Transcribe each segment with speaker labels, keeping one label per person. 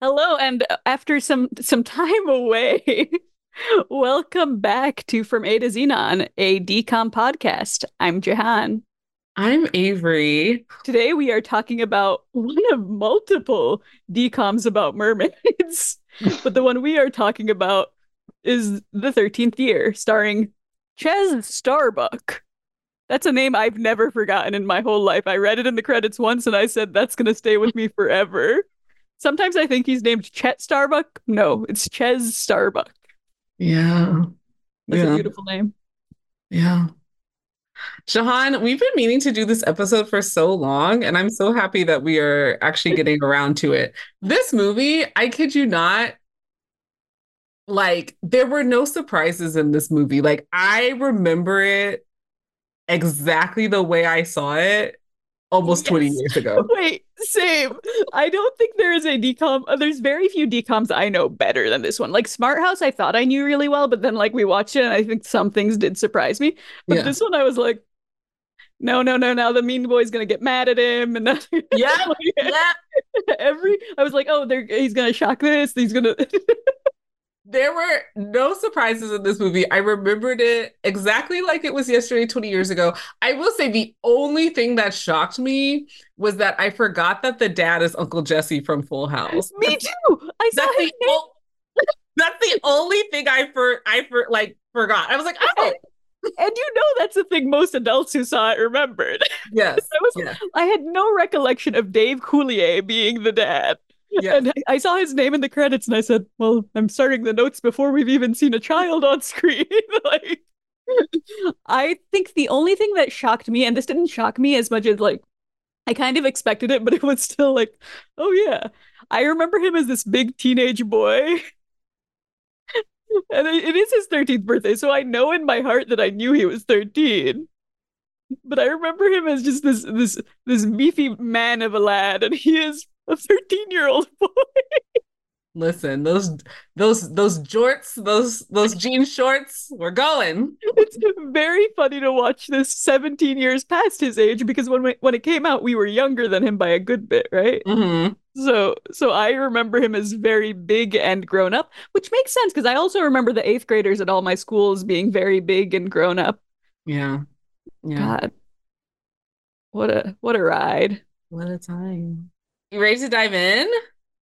Speaker 1: Hello, and after some some time away, welcome back to From A to Zenon, a DCOM podcast. I'm Jehan.
Speaker 2: I'm Avery.
Speaker 1: Today we are talking about one of multiple DCOMs about mermaids, but the one we are talking about is The 13th Year, starring Chez Starbuck. That's a name I've never forgotten in my whole life. I read it in the credits once and I said that's going to stay with me forever. Sometimes I think he's named Chet Starbuck. No, it's Chez Starbuck.
Speaker 2: Yeah.
Speaker 1: That's
Speaker 2: yeah.
Speaker 1: a beautiful name.
Speaker 2: Yeah. Jehan, we've been meaning to do this episode for so long, and I'm so happy that we are actually getting around to it. This movie, I kid you not, like, there were no surprises in this movie. Like, I remember it exactly the way I saw it almost yes. 20 years ago.
Speaker 1: Wait, same. I don't think there is a DCOM. Uh, there's very few DCOMs I know better than this one. Like Smart House, I thought I knew really well, but then like we watched it and I think some things did surprise me. But yeah. this one, I was like, no, no, no, now the mean boy's gonna get mad at him. And then,
Speaker 2: yeah, yeah.
Speaker 1: Every I was like, oh, they're he's gonna shock this, he's gonna
Speaker 2: there were no surprises in this movie. I remembered it exactly like it was yesterday, 20 years ago. I will say the only thing that shocked me was that I forgot that the dad is Uncle Jesse from Full House.
Speaker 1: Me too. I saw
Speaker 2: that's
Speaker 1: his
Speaker 2: the o- That's the only thing I for I for like forgot. I was like, oh.
Speaker 1: And you know that's the thing most adults who saw it remembered.
Speaker 2: Yes.
Speaker 1: I was
Speaker 2: yeah.
Speaker 1: I had no recollection of Dave Coulier being the dad. Yeah. And I saw his name in the credits and I said, Well, I'm starting the notes before we've even seen a child on screen. like I think the only thing that shocked me, and this didn't shock me as much as like I kind of expected it, but it was still like, oh yeah. I remember him as this big teenage boy. and it is his 13th birthday, so I know in my heart that I knew he was 13 but I remember him as just this this this beefy man of a lad, and he is a 13 year old boy.
Speaker 2: Listen, those those those jorts, those those jean shorts, we're going.
Speaker 1: It's very funny to watch this 17 years past his age because when we, when it came out, we were younger than him by a good bit, right?
Speaker 2: Mm-hmm.
Speaker 1: So so I remember him as very big and grown up, which makes sense because I also remember the eighth graders at all my schools being very big and grown up.
Speaker 2: Yeah. Yeah.
Speaker 1: God. What a what a ride.
Speaker 2: What a time. You ready to dive in?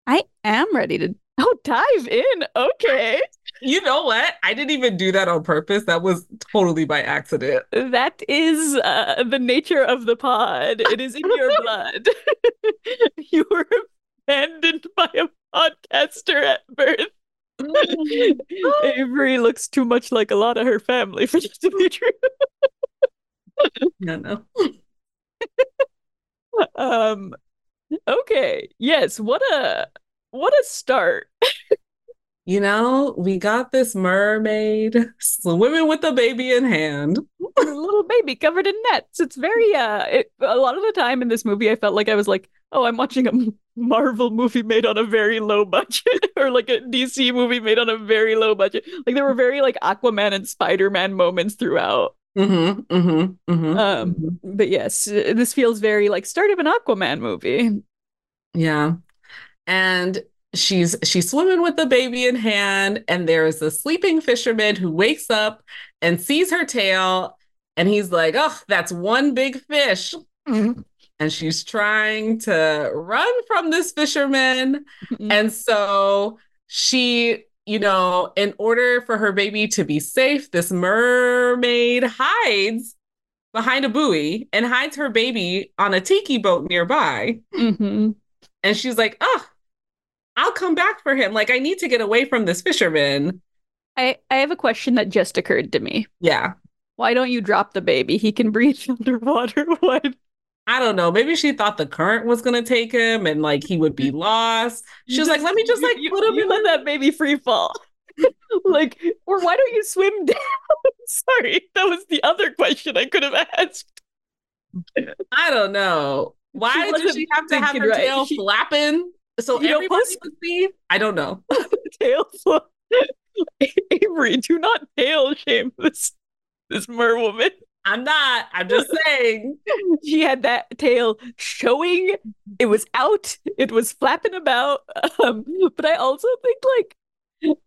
Speaker 1: I am ready to Oh, dive in. Okay.
Speaker 2: You know what? I didn't even do that on purpose. That was totally by accident.
Speaker 1: That is uh, the nature of the pod. It is in your blood. you were abandoned by a podcaster at birth. Avery looks too much like a lot of her family for this to be true.
Speaker 2: no, no.
Speaker 1: um okay. Yes, what a what a start.
Speaker 2: you know, we got this mermaid swimming with a baby in hand.
Speaker 1: a little baby covered in nets. It's very uh it, a lot of the time in this movie I felt like I was like, "Oh, I'm watching a Marvel movie made on a very low budget or like a DC movie made on a very low budget." Like there were very like Aquaman and Spider-Man moments throughout.
Speaker 2: Mm-hmm, mm-hmm, mm-hmm,
Speaker 1: um,
Speaker 2: mm-hmm.
Speaker 1: but yes, this feels very like start of an Aquaman movie.
Speaker 2: Yeah. And she's she's swimming with the baby in hand and there's a sleeping fisherman who wakes up and sees her tail and he's like oh that's one big fish
Speaker 1: mm-hmm.
Speaker 2: and she's trying to run from this fisherman
Speaker 1: Mm-hmm.
Speaker 2: and so she you know in order for her baby to be safe this mermaid hides behind a buoy and hides her baby on a tiki boat nearby
Speaker 1: Mm-hmm.
Speaker 2: and she's like oh I'll come back for him. Like I need to get away from this fisherman.
Speaker 1: I I have a question that just occurred to me.
Speaker 2: Yeah.
Speaker 1: Why don't you drop the baby? He can breathe underwater. What?
Speaker 2: I don't know. Maybe she thought the current was gonna take him and like he would be lost. She was like, let me just like
Speaker 1: you,
Speaker 2: put him
Speaker 1: you
Speaker 2: in
Speaker 1: let that baby free fall. like, or why don't you swim down? Sorry, that was the other question I could have asked.
Speaker 2: I don't know. Why did
Speaker 1: wasn't
Speaker 2: she have to have her
Speaker 1: right.
Speaker 2: tail
Speaker 1: She-
Speaker 2: flapping so
Speaker 1: You know,
Speaker 2: everybody
Speaker 1: post-
Speaker 2: could see? I don't know.
Speaker 1: tail flip. Avery, do not tail shame this this merwoman.
Speaker 2: I'm not. I'm just saying.
Speaker 1: she had that tail showing. It was out. It was flapping about. Um, but I also think like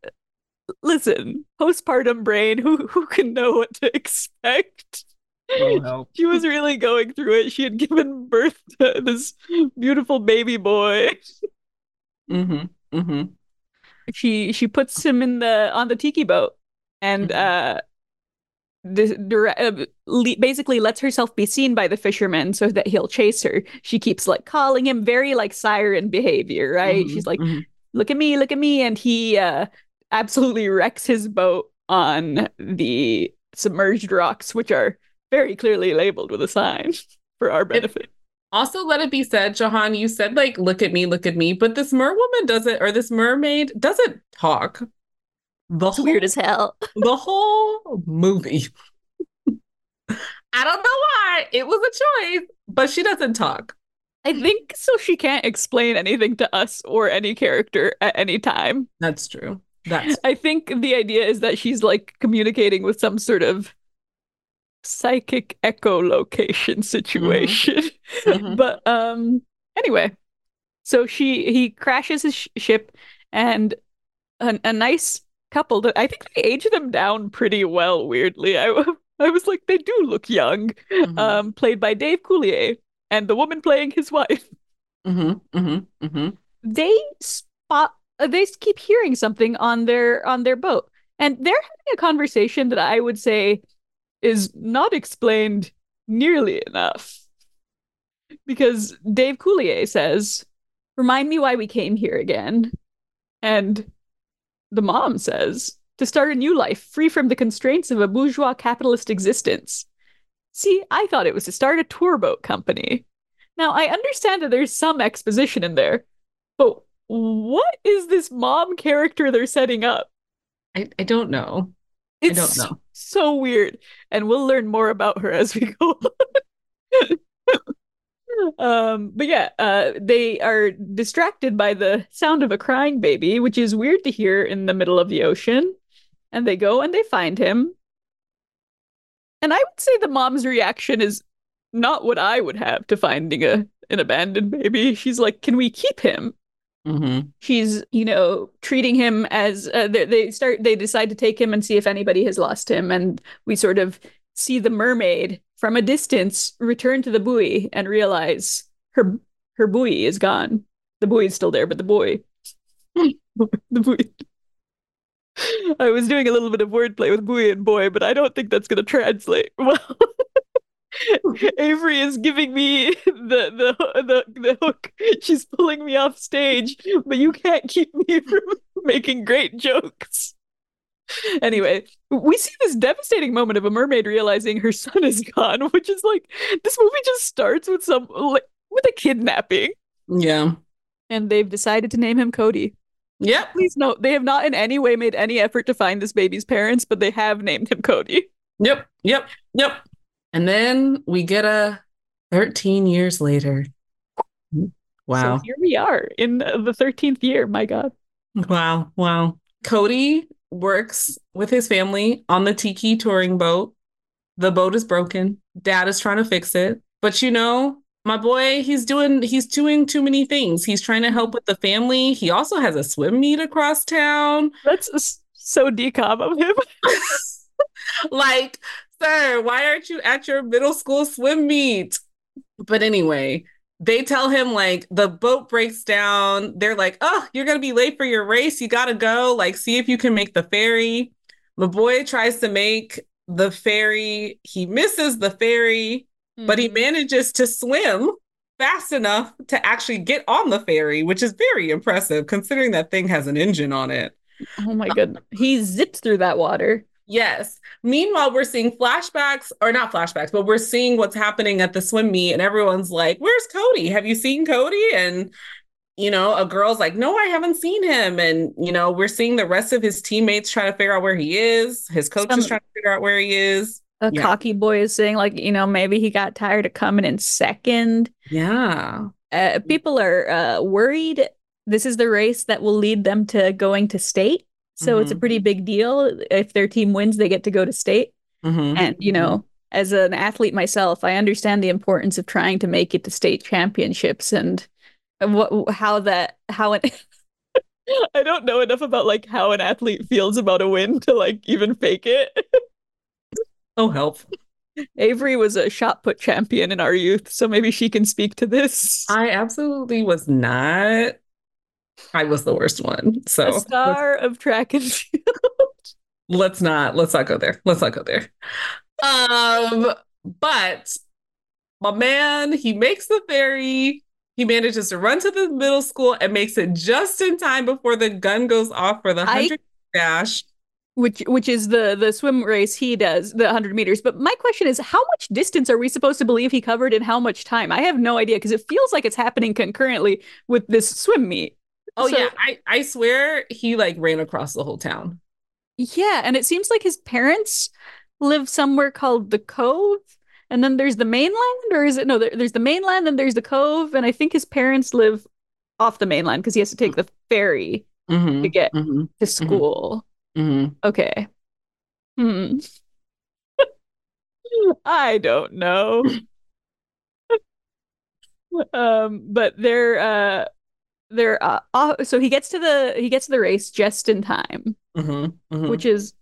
Speaker 1: listen, postpartum brain, who who can know what to expect?
Speaker 2: Oh, help.
Speaker 1: She was really going through it. She had given birth to this beautiful baby boy.
Speaker 2: Mm-hmm. Mm-hmm.
Speaker 1: She she puts him in the on the tiki boat and
Speaker 2: Mhm.
Speaker 1: uh the, dire- uh, le- basically lets herself be seen by the fisherman so that he'll chase her. She keeps like calling him very like siren behavior, right?
Speaker 2: Mhm.
Speaker 1: She's like,
Speaker 2: Mhm.
Speaker 1: look at me, look at me. And he uh, absolutely wrecks his boat on the submerged rocks, which are very clearly labeled with a sign for our benefit.
Speaker 2: Also, let it be said, Jehan, you said like, look at me, look at me, but this merwoman doesn't, or this mermaid doesn't talk. The
Speaker 1: It's weird as hell.
Speaker 2: the whole movie. I don't know why. It was a choice, but she doesn't talk.
Speaker 1: I think so she can't explain anything to us or any character at any time.
Speaker 2: That's true. That's
Speaker 1: I think the idea is that she's like communicating with some sort of psychic echolocation situation.
Speaker 2: Mhm.
Speaker 1: but um anyway, so she he crashes his sh- ship and a, a nice couple that I think they age them down pretty well weirdly. I I was like they do look young.
Speaker 2: Mhm.
Speaker 1: Um played by Dave Coulier and the woman playing his wife.
Speaker 2: Mhm, mhm, mhm.
Speaker 1: they spot uh, they keep hearing something on their on their boat and they're having a conversation that i would say is not explained nearly enough because dave coulier says remind me why we came here again and the mom says to start a new life free from the constraints of a bourgeois capitalist existence see i thought it was to start a tour boat company now i understand that there's some exposition in there but what is this mom character they're setting up?
Speaker 2: I, I don't know. I
Speaker 1: It's
Speaker 2: don't know.
Speaker 1: so weird. And we'll learn more about her as we go um, but yeah, uh, they are distracted by the sound of a crying baby, which is weird to hear in the middle of the ocean. And they go and they find him. And I would say the mom's reaction is not what I would have to finding a an abandoned baby. She's like, "Can we keep him?"
Speaker 2: Mhm.
Speaker 1: she's you know treating him as uh, they, they start they decide to take him and see if anybody has lost him and we sort of see the mermaid from a distance return to the buoy and realize her her buoy is gone the buoy is still there but the buoy the buoy I was doing a little bit of wordplay with buoy and boy, but I don't think that's going to translate well. Avery is giving me the, the the the hook. She's pulling me off stage, but you can't keep me from making great jokes. Anyway, we see this devastating moment of a mermaid realizing her son is gone, which is like this movie just starts with some like with a kidnapping,
Speaker 2: Yeah.
Speaker 1: and they've decided to name him Cody.
Speaker 2: Yep.
Speaker 1: Please note they have not in any way made any effort to find this baby's parents, but they have named him Cody.
Speaker 2: Yep. Yep. Yep. And then we get a 13 years later. Wow.
Speaker 1: So here we are in the 13th year. My God.
Speaker 2: Wow. Wow. Cody works with his family on the Tiki touring boat. The boat is broken. Dad is trying to fix it. But you know, my boy, he's doing he's doing too many things. He's trying to help with the family. He also has a swim meet across town.
Speaker 1: That's so DCOM of him.
Speaker 2: like, sir, why aren't you at your middle school swim meet? But anyway, they tell him like the boat breaks down. They're like, oh, you're gonna be late for your race. You gotta go. Like, see if you can make the ferry. My boy tries to make the ferry. He misses the ferry, but he
Speaker 1: Mhm.
Speaker 2: manages to swim fast enough to actually get on the ferry, which is very impressive considering that thing has an engine on it.
Speaker 1: Oh my goodness. He zips through that water.
Speaker 2: Yes. Meanwhile, we're seeing flashbacks, or not flashbacks, but we're seeing what's happening at the swim meet, and everyone's like, Where's Cody? Have you seen Cody? And, you know, a girl's like, No, I haven't seen him. And, you know, we're seeing the rest of his teammates trying to figure out where he is. His coach
Speaker 1: Some-
Speaker 2: is trying to figure out where he is.
Speaker 1: A
Speaker 2: Yeah.
Speaker 1: cocky boy is saying, like, you know, maybe he got tired of coming in second.
Speaker 2: Yeah.
Speaker 1: Uh, people are uh, worried. This is the race that will lead them to going to state. So it's a
Speaker 2: Mhm.
Speaker 1: pretty big deal. If their team wins, they get to go to state.
Speaker 2: Mhm.
Speaker 1: And, you know, as an athlete myself, I understand the importance of trying to make it to state championships and what how that how it I don't know enough about like how an athlete feels about a win to like even fake it.
Speaker 2: oh help.
Speaker 1: Avery was a shot put champion in our youth, so maybe she can speak to this.
Speaker 2: I absolutely was not. I was the worst one. So
Speaker 1: a star of track and field.
Speaker 2: let's not let's not go there. Let's not go there. Um, but my man, he makes the ferry. He manages to run to the middle school and makes it just in time before the gun goes off for the hundred dash
Speaker 1: which which is the the swim race he does the 100 meters. But my question is how much distance are we supposed to believe he covered in how much time? I have no idea because it feels like it's happening concurrently with this swim meet.
Speaker 2: Oh so, yeah. I i swear he like ran across the whole town.
Speaker 1: Yeah and it seems like his parents live somewhere called the cove and then there's the mainland or is it no there's the mainland and there's the cove and i think his parents live off the mainland because he has to take the ferry mm-hmm, to get mm-hmm, to mm-hmm. school Mm-hmm. Okay. Hmm. I don't know. um, but they're uh they're uh, uh, so he gets to the he gets to the race just in time, mm-hmm. Mm-hmm. which is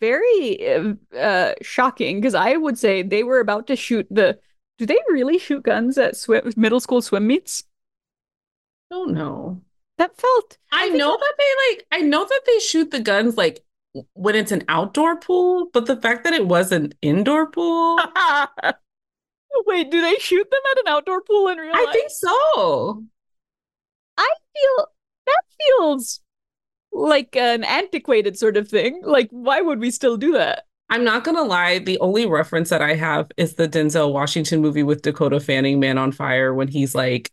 Speaker 1: very uh shocking because I would say they were about to shoot the. Do they really shoot guns at swim middle school swim meets?
Speaker 2: Don't know.
Speaker 1: That felt.
Speaker 2: I, I know that, that they like. I know that they shoot the guns like when it's an outdoor pool, but the fact that it was an indoor pool.
Speaker 1: Wait, do they shoot them at an outdoor pool in real life?
Speaker 2: I think so.
Speaker 1: I feel that feels like an antiquated sort of thing. Like, why would we still do that?
Speaker 2: I'm not gonna lie. The only reference that I have is the Denzel Washington movie with Dakota Fanning, Man on Fire, when he's like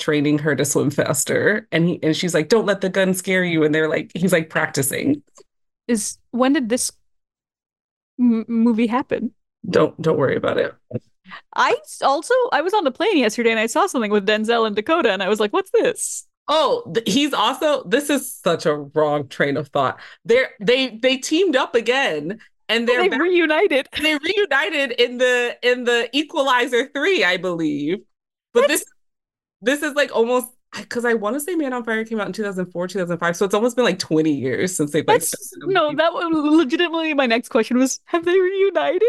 Speaker 2: training her to swim faster, and he and she's like, "Don't let the gun scare you," and they're like, he's like practicing
Speaker 1: is when did this m- movie happen?
Speaker 2: Don't don't worry about it.
Speaker 1: I also I was on the plane yesterday and I saw something with Denzel and Dakota and I was like, "What's this?"
Speaker 2: Oh, he's also this is such a wrong train of thought. They're they they teamed up again and they're
Speaker 1: they back, reunited.
Speaker 2: And they reunited in the in the Equalizer 3, I believe. But That's... this this is like almost because I want to say Man on Fire came out in 2004, 2005. So it's almost been like 20 years since they've like.
Speaker 1: No, that was legitimately my next question was have they reunited?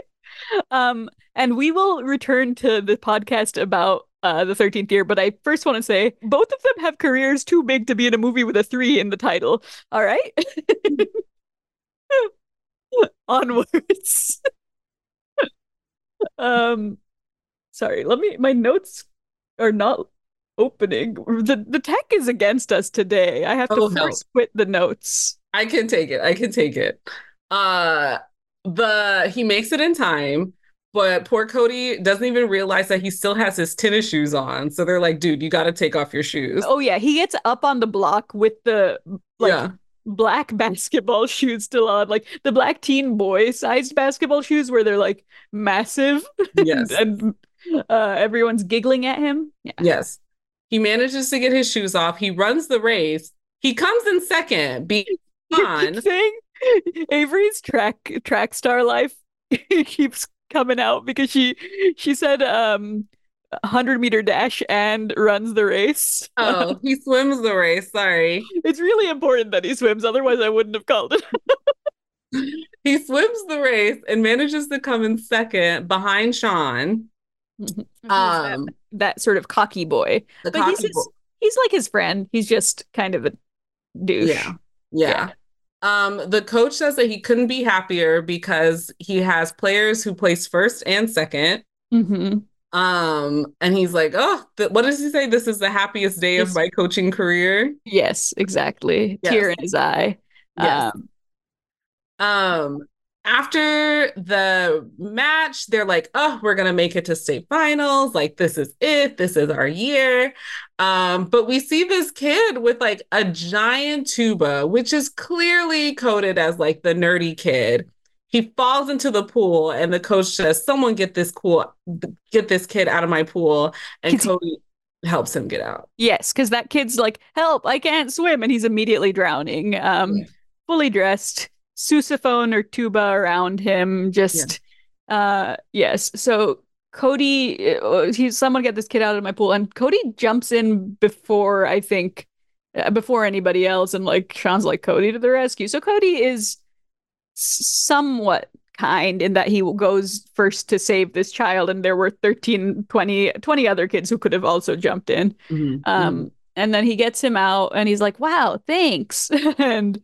Speaker 1: um, and we will return to the podcast about uh, the 13th year, but I first want to say both of them have careers too big to be in a movie with a three in the title. All right. Onwards. um, sorry, let me, my notes are not opening. The the tech is against us today. I have to oh, first no. quit the notes.
Speaker 2: I can take it. I can take it. Uh the he makes it in time, but poor Cody doesn't even realize that he still has his tennis shoes on. So they're like, dude, you gotta take off your shoes.
Speaker 1: Oh yeah, he gets up on the block with the like yeah. black basketball shoes still on, like the black teen boy sized basketball shoes where they're like massive.
Speaker 2: Yes.
Speaker 1: and uh, everyone's giggling at him.
Speaker 2: Yeah. Yes. He manages to get his shoes off. He runs the race. He comes in second. Beyond
Speaker 1: saying Avery's track track star life keeps coming out because she she said um 100 meter dash and runs the race.
Speaker 2: Oh, he swims the race. Sorry.
Speaker 1: It's really important that he swims, otherwise, I wouldn't have called
Speaker 2: it. he swims the race and manages to come in second behind Sean.
Speaker 1: Um, that, that, sort of cocky boy. but he's, his, boy. he's like his friend. He's just kind of a douche.
Speaker 2: Yeah. yeah. yeah. Um, the coach says that he couldn't be happier because he has players who place first and 2nd
Speaker 1: mm-hmm.
Speaker 2: Um, and he's like, "Oh, th- what does he say? This is the happiest day of my coaching career."
Speaker 1: Yes, exactly. Yes. Tear in his eye.
Speaker 2: Yes. Um, um after the match, they're like, oh, we're going to make it to state finals. Like, this is it. This is our year. Um, but we see this kid with like a giant tuba, which is clearly coded as like the nerdy kid. He falls into the pool, and the coach says, Someone get this cool, get this kid out of my pool. And Cody helps him get out.
Speaker 1: Yes, because that kid's like, Help, I can't swim. And he's immediately drowning. Um, yeah. fully dressed sousaphone or tuba around him, just Uh, yes. So Cody, uh, he's someone get this kid out of my pool, and Cody jumps in before I think uh, before anybody else, and like Sean's like Cody to the rescue. So Cody is somewhat kind in that he goes first to save this child, and there were 13, 20, 20 other kids who could have also jumped in.
Speaker 2: Mhm,
Speaker 1: Um, and then he gets him out, and he's like, "Wow, thanks." and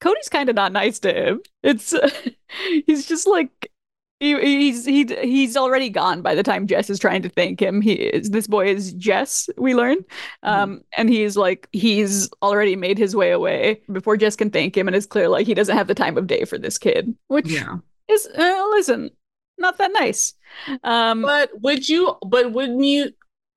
Speaker 1: Cody's kind of not nice to him. It's he's just like he, he's he he's already gone by the time Jess is trying to thank him. He is this boy is Jess, we learn. Um and he's like he's already made his way away before Jess can thank him and it's clear like he doesn't have the time of day for this kid, which
Speaker 2: Yeah.
Speaker 1: is uh, listen, not that nice. Um
Speaker 2: But would you, but wouldn't you,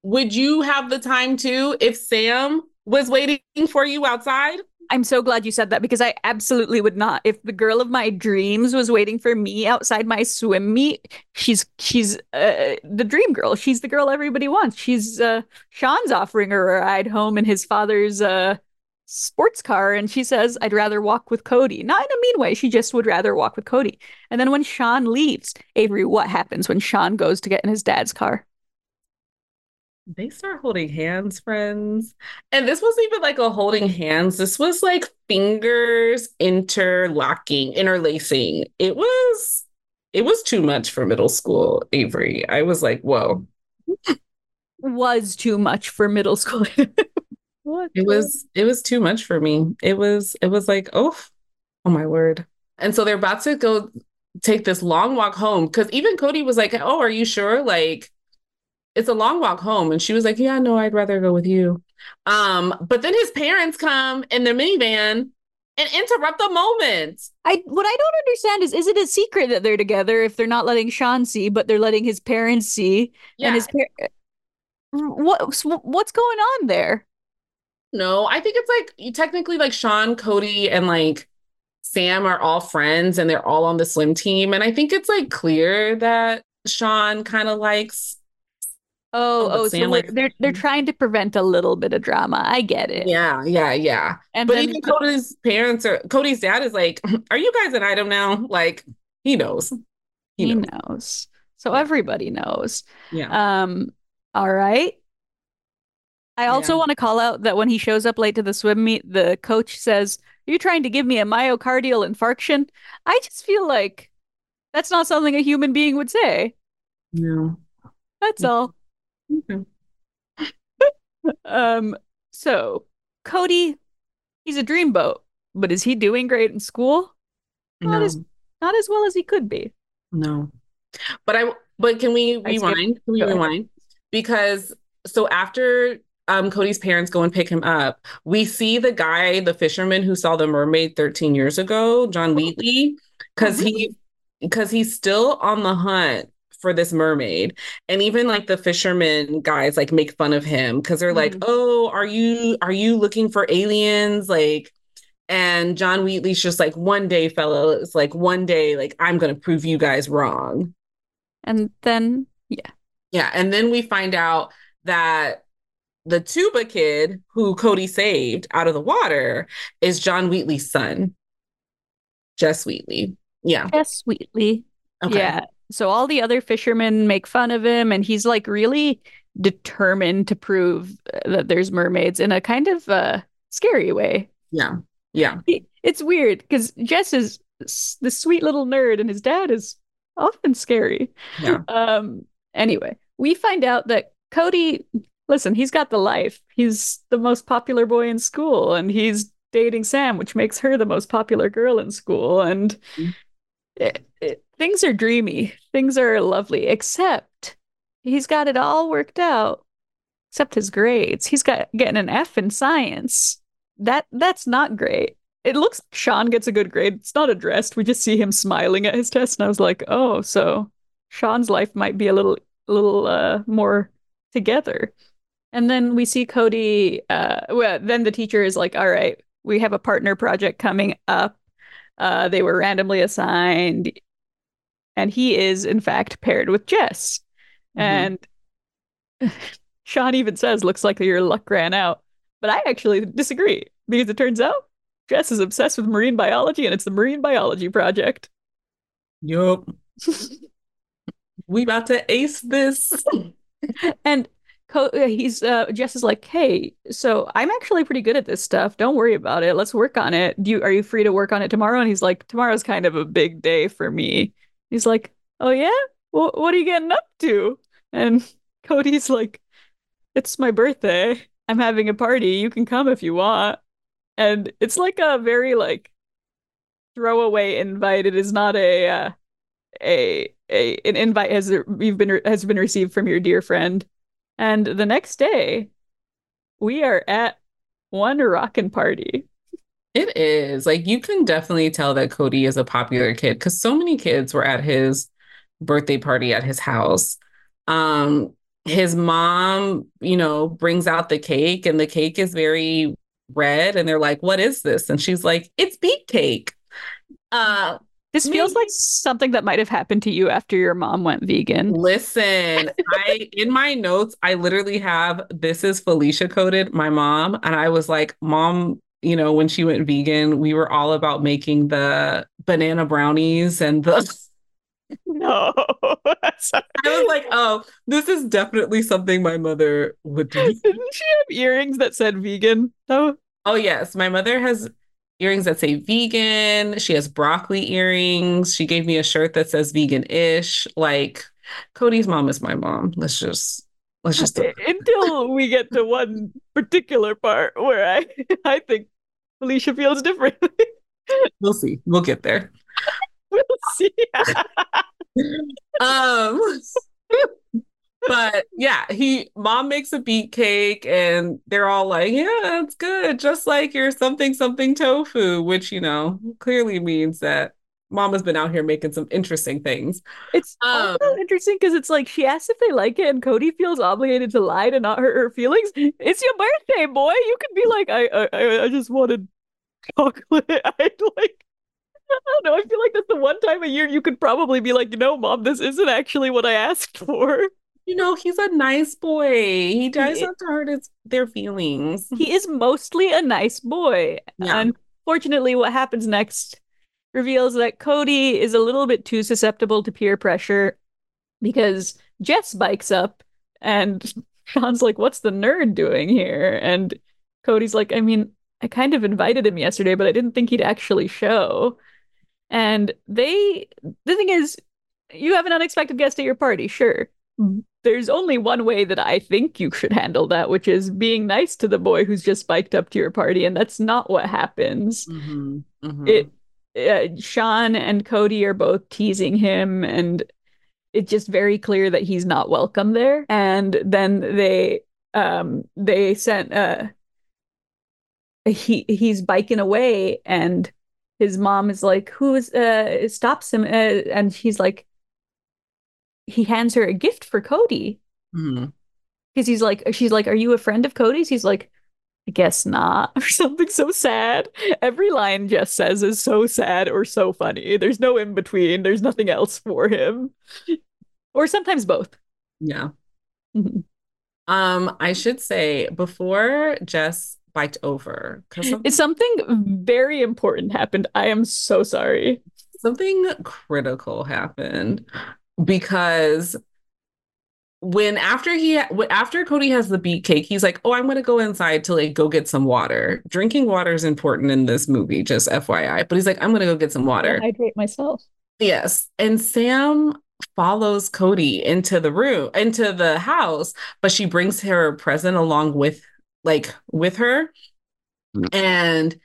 Speaker 2: would you have the time to if Sam was waiting for you outside?
Speaker 1: I'm so glad you said that because I absolutely would not. If the girl of my dreams was waiting for me outside my swim meet, she's she's uh, the dream girl. She's the girl everybody wants. She's uh, Sean's offering her a ride home in his father's uh, sports car, and she says, "I'd rather walk with Cody." Not in a mean way. She just would rather walk with Cody. And then when Sean leaves, Avery, what happens when Sean goes to get in his dad's car?
Speaker 2: They start holding hands, friends. And this wasn't even like a holding hands. This was like fingers interlocking, interlacing. It was it was too much for middle school, Avery. I was like, whoa.
Speaker 1: Was too much for middle school. what?
Speaker 2: It was it was too much for me. It was it was like, oh, oh my word. And so they're about to go take this long walk home because even Cody was like, "Oh, are you sure?" Like, it's a long walk home, and she was like, "Yeah, no, I'd rather go with you." Um, but then his parents come in their minivan and interrupt the moment.
Speaker 1: I what I don't understand is is it a secret that they're together if they're not letting Sean see, but they're letting his parents see
Speaker 2: Yeah,
Speaker 1: and his par- what what's going on there?
Speaker 2: no, I think it's like technically like Sean, Cody, and like Sam are all friends, and they're all on the swim team, and I think it's like clear that Sean kind of likes
Speaker 1: Oh,
Speaker 2: Oh,
Speaker 1: oh, so we're- they're they're trying to prevent a little bit of drama. I get it.
Speaker 2: Yeah, yeah, yeah.
Speaker 1: And
Speaker 2: But
Speaker 1: then
Speaker 2: even Cody's parents are Cody's dad is like, "Are you guys an item now?" Like he knows. He
Speaker 1: he
Speaker 2: knows.
Speaker 1: knows. So everybody knows.
Speaker 2: Yeah.
Speaker 1: Um, all right. I also
Speaker 2: Yeah.
Speaker 1: want to call out that when he shows up late to the swim meet, the coach says, Are you trying to give me a myocardial infarction? I just feel like that's not something a human being would say.
Speaker 2: No.
Speaker 1: That's all.
Speaker 2: Okay.
Speaker 1: Um, so Cody, he's a dreamboat, but is he doing great in school? Not
Speaker 2: No.
Speaker 1: as not as well as he could be.
Speaker 2: No. But I but can we
Speaker 1: I
Speaker 2: rewind? Can we
Speaker 1: go ahead.
Speaker 2: rewind? Because so after um Cody's parents go and pick him up, we see the guy, the fisherman who saw the mermaid 13 years ago, John Wheatley, because he because he's still on the hunt for this mermaid. And even like the fishermen guys like make fun of him because they're like,
Speaker 1: Mhm.
Speaker 2: "Oh, are you are you looking for aliens?" Like and John Wheatley's just like, "One day, fellas, like one day, like I'm gonna prove you guys wrong."
Speaker 1: And then yeah.
Speaker 2: Yeah, and then we find out that the tuba kid who Cody saved out of the water is John Wheatley's son, Jess Wheatley. Yeah.
Speaker 1: Jess Wheatley.
Speaker 2: Okay.
Speaker 1: Yeah. So all the other fishermen make fun of him, and he's like really determined to prove uh, that there's mermaids in a kind of uh, scary way.
Speaker 2: Yeah. Yeah.
Speaker 1: It's weird because Jess is the sweet little nerd, and his dad is often scary.
Speaker 2: Yeah.
Speaker 1: Um. Anyway, we find out that Cody, listen, he's got the life. He's the most popular boy in school, and he's dating Sam, which makes her the most popular girl in school. And
Speaker 2: Mhm.
Speaker 1: it, it, things are dreamy. Things are lovely, except he's got it all worked out, except his grades. He's got getting an F in science. That that's not great. It looks like Sean gets a good grade. It's not addressed. We just see him smiling at his test, and I was like, oh, so Sean's life might be a little little uh more together. And then we see Cody uh well then the teacher is like, all right, we have a partner project coming up. Uh they were randomly assigned and he is in fact paired with Jess.
Speaker 2: Mhm.
Speaker 1: And Sean even says, looks like your luck ran out. But I actually disagree because it turns out Jess is obsessed with marine biology and it's the marine biology project.
Speaker 2: Yup. we about to ace this.
Speaker 1: and Co- he's uh, Jess is like, hey, so I'm actually pretty good at this stuff. Don't worry about it. Let's work on it. Do you are you free to work on it tomorrow? And he's like, tomorrow's kind of a big day for me. He's like, oh yeah, well, what are you getting up to? And Cody's like, it's my birthday. I'm having a party. You can come if you want. And it's like a very like throwaway invite. It is not a uh, a a an invite has you've been has been received from your dear friend. And the next day, we are at one rockin' party.
Speaker 2: It is like you can definitely tell that Cody is a popular kid because so many kids were at his birthday party at his house. Um, his mom, you know, brings out the cake and the cake is very red and they're like, "What is this?" And she's like, "It's beet cake."
Speaker 1: Uh this feels like something that might have happened to you after your mom went vegan.
Speaker 2: Listen, I in my notes I literally have this is Felicia coded my mom and I was like, "Mom, you know, when she went vegan, we were all about making the banana brownies and the
Speaker 1: no.
Speaker 2: I was like, oh, this is definitely something my mother would do.
Speaker 1: Didn't she have earrings that said vegan though?
Speaker 2: Oh yes, my mother has earrings that say vegan. She has broccoli earrings. She gave me a shirt that says vegan-ish. Like Cody's mom is my mom. Let's just let's just
Speaker 1: until we get to one particular part where I I think Felicia feels differently.
Speaker 2: we'll see. We'll get there.
Speaker 1: we'll see.
Speaker 2: um but yeah, he mom makes a beet cake and they're all like, Yeah, that's good, just like your something something tofu, which you know clearly means that mom has been out here making some interesting things.
Speaker 1: It's um, also interesting because it's like she asks if they like it, and Cody feels obligated to lie to not hurt her feelings. It's your birthday, boy. You could be like, I, I, I just wanted chocolate. I like I don't know. I feel like that's the one time a year you could probably be like, you know, mom, this isn't actually what I asked for.
Speaker 2: You know, he's a nice boy. He tries not to hurt his, their feelings.
Speaker 1: He is mostly a nice boy. Yeah. Unfortunately, what happens next reveals that Cody is a little bit too susceptible to peer pressure because Jess bikes up and Sean's like, What's the nerd doing here? And Cody's like, I mean, I kind of invited him yesterday, but I didn't think he'd actually show. And they, the thing is, you have an unexpected guest at your party, sure. There's only one way that I think you should handle that, which is being nice to the boy who's just biked up to your party, and that's not what happens. Mm-hmm. Mm-hmm. It, uh, Sean and Cody are both teasing him, and it's just very clear that he's not welcome there. And then they, um, they sent, uh, he he's biking away, and his mom is like, "Who is uh stops him?" Uh, and he's like, he hands her a gift for Cody because mm-hmm. he's like, she's like, "Are you a friend of Cody's?" He's like, "I guess not," or something so sad. Every line Jess says is so sad or so funny. There's no in between. There's nothing else for him, or sometimes both.
Speaker 2: Yeah. Mm-hmm. Um, I should say before Jess biked over
Speaker 1: because something... something very important happened. I am so sorry.
Speaker 2: Something critical happened because when after he after Cody has the beet cake, he's like, "Oh, I'm gonna go inside to like go get some water. Drinking water is important in this movie, just FYI." But he's like, "I'm gonna go get some water,
Speaker 1: hydrate myself."
Speaker 2: Yes, and Sam follows Cody into the room, into the house, but she brings her present along with like with her. And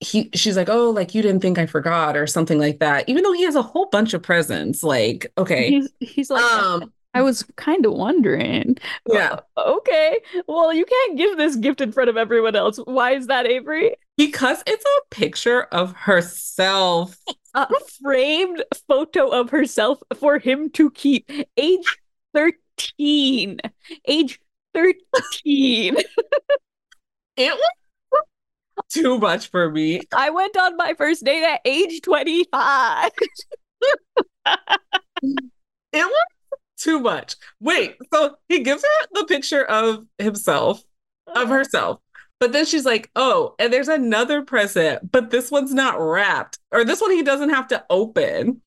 Speaker 2: he she's like, Oh, like you didn't think I forgot or something like that. Even though he has a whole bunch of presents. Like, okay.
Speaker 1: He's he's like um I was kind of wondering.
Speaker 2: Yeah.
Speaker 1: okay. Well, you can't give this gift in front of everyone else. Why is that, Avery?
Speaker 2: Because it's a picture of herself.
Speaker 1: A framed photo of herself for him to keep. Age 13. Age 13.
Speaker 2: it was too much for me.
Speaker 1: I went on my first date at age 25.
Speaker 2: it was too much. Wait, so he gives her the picture of himself, of uh-huh. herself. But then she's like, oh, and there's another present, but this one's not wrapped, or this one he doesn't have to open.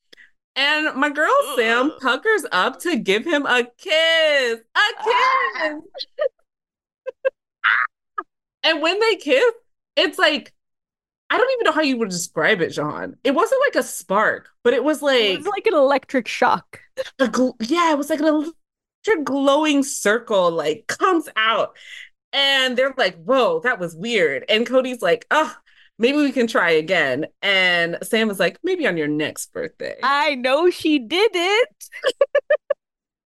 Speaker 2: And my girl Sam puckers up to give him a kiss. A kiss. and when they kiss, it's like I don't even know how you would describe it, John. It wasn't like a spark, but it was like
Speaker 1: it was like an electric shock.
Speaker 2: Gl- yeah, it was like an electric glowing circle, like comes out, and they're like, "Whoa, that was weird." And Cody's like, "Oh, maybe we can try again." And Sam was like, "Maybe on your next birthday."
Speaker 1: I know she did it.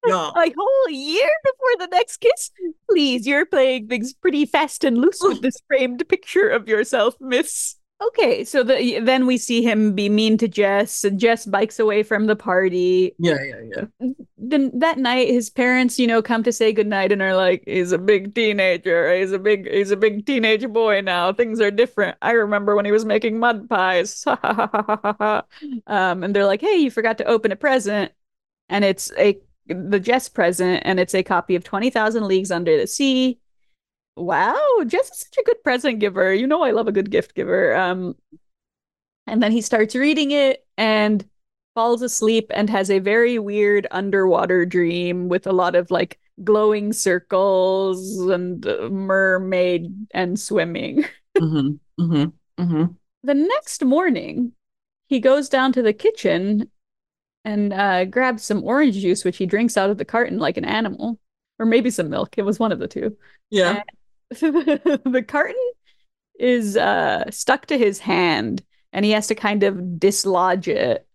Speaker 2: Yeah.
Speaker 1: A whole year before the next kiss? Please, you're playing things pretty fast and loose with this framed picture of yourself, miss. Okay, so the, then we see him be mean to Jess, and Jess bikes away from the party.
Speaker 2: Yeah, yeah, yeah.
Speaker 1: Then that night, his parents, you know, come to say goodnight and are like, "He's a big teenager. He's a big, he's a big teenage boy now. Things are different. I remember when he was making mud pies." um, and they're like, "Hey, you forgot to open a present," and it's a the Jess present, and it's a copy of Twenty Thousand Leagues Under the Sea wow, Jess is such a good present giver. You know, I love a good gift giver. Um, and then he starts reading it and falls asleep and has a very weird underwater dream with a lot of like glowing circles and uh, mermaid and swimming.
Speaker 2: Mm-hmm, mm-hmm, mm-hmm.
Speaker 1: The next morning, he goes down to the kitchen and uh, grabs some orange juice, which he drinks out of the carton like an animal, or maybe some milk. It was one of the two.
Speaker 2: Yeah.
Speaker 1: And the carton is uh stuck to his hand and he has to kind of dislodge it.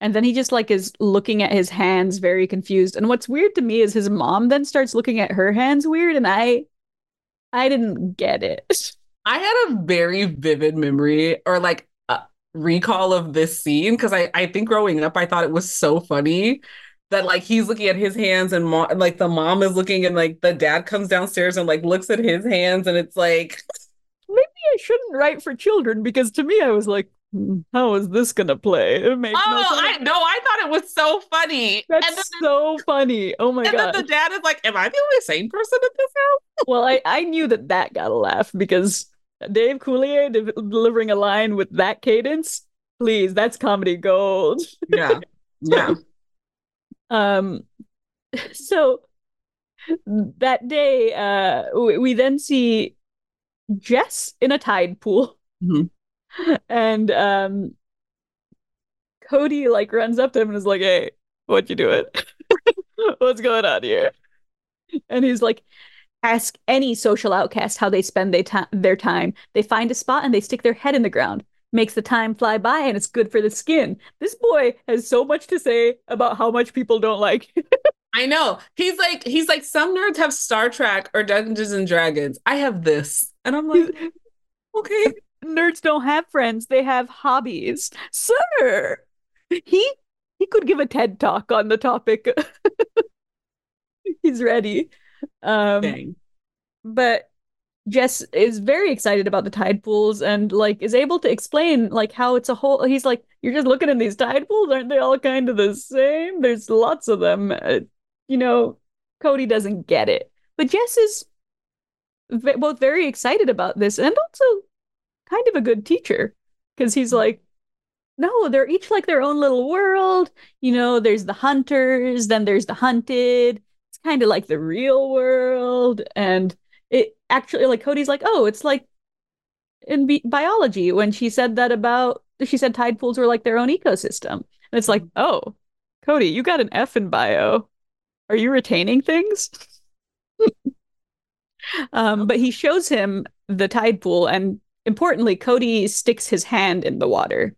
Speaker 1: And then he just like is looking at his hands very confused. And what's weird to me is his mom then starts looking at her hands weird and i i didn't get it.
Speaker 2: I had a very vivid memory or like a recall of this scene because I, I think growing up i thought it was so funny that like he's looking at his hands and mo- like the mom is looking and like the dad comes downstairs and like looks at his hands and it's like
Speaker 1: maybe I shouldn't write for children because to me I was like hmm, how is this gonna play? It makes
Speaker 2: oh,
Speaker 1: no
Speaker 2: I know. I thought it was so funny.
Speaker 1: That's
Speaker 2: then,
Speaker 1: so funny. Oh my god!
Speaker 2: and then the dad is like, "Am I the only sane person in this house?"
Speaker 1: well, I I knew that that got a laugh because Dave Coulier de- delivering a line with that cadence. Please, that's comedy gold.
Speaker 2: Yeah, yeah.
Speaker 1: Um, so that day, uh, we, we then see Jess in a tide pool,
Speaker 2: mm-hmm.
Speaker 1: and um, Cody like runs up to him and is like, "Hey, what you doing? What's going on here?" And he's like, "Ask any social outcast how they spend they ta- their time. They find a spot and they stick their head in the ground makes the time fly by and it's good for the skin. This boy has so much to say about how much people don't like.
Speaker 2: I know. He's like he's like some nerds have Star Trek or Dungeons and Dragons. I have this. And I'm like, okay.
Speaker 1: Nerds don't have friends, they have hobbies. Sir, he he could give a TED talk on the topic. He's ready. Um Dang. but Jess is very excited about the tide pools and like is able to explain like how it's a whole he's like you're just looking at these tide pools? Aren't they all kind of the same? There's lots of them uh, you know Cody doesn't get it. But Jess is v- both very excited about this and also kind of a good teacher because he's like no they're each like their own little world. You know there's the hunters then there's the hunted. It's kind of like the real world. And it actually like Cody's like, oh, it's like in bi- biology when she said that about she said tide pools were like their own ecosystem. And it's like, oh, Cody, you got an F in bio. Are you retaining things? um, but he shows him the tide pool, and importantly, Cody sticks his hand in the water.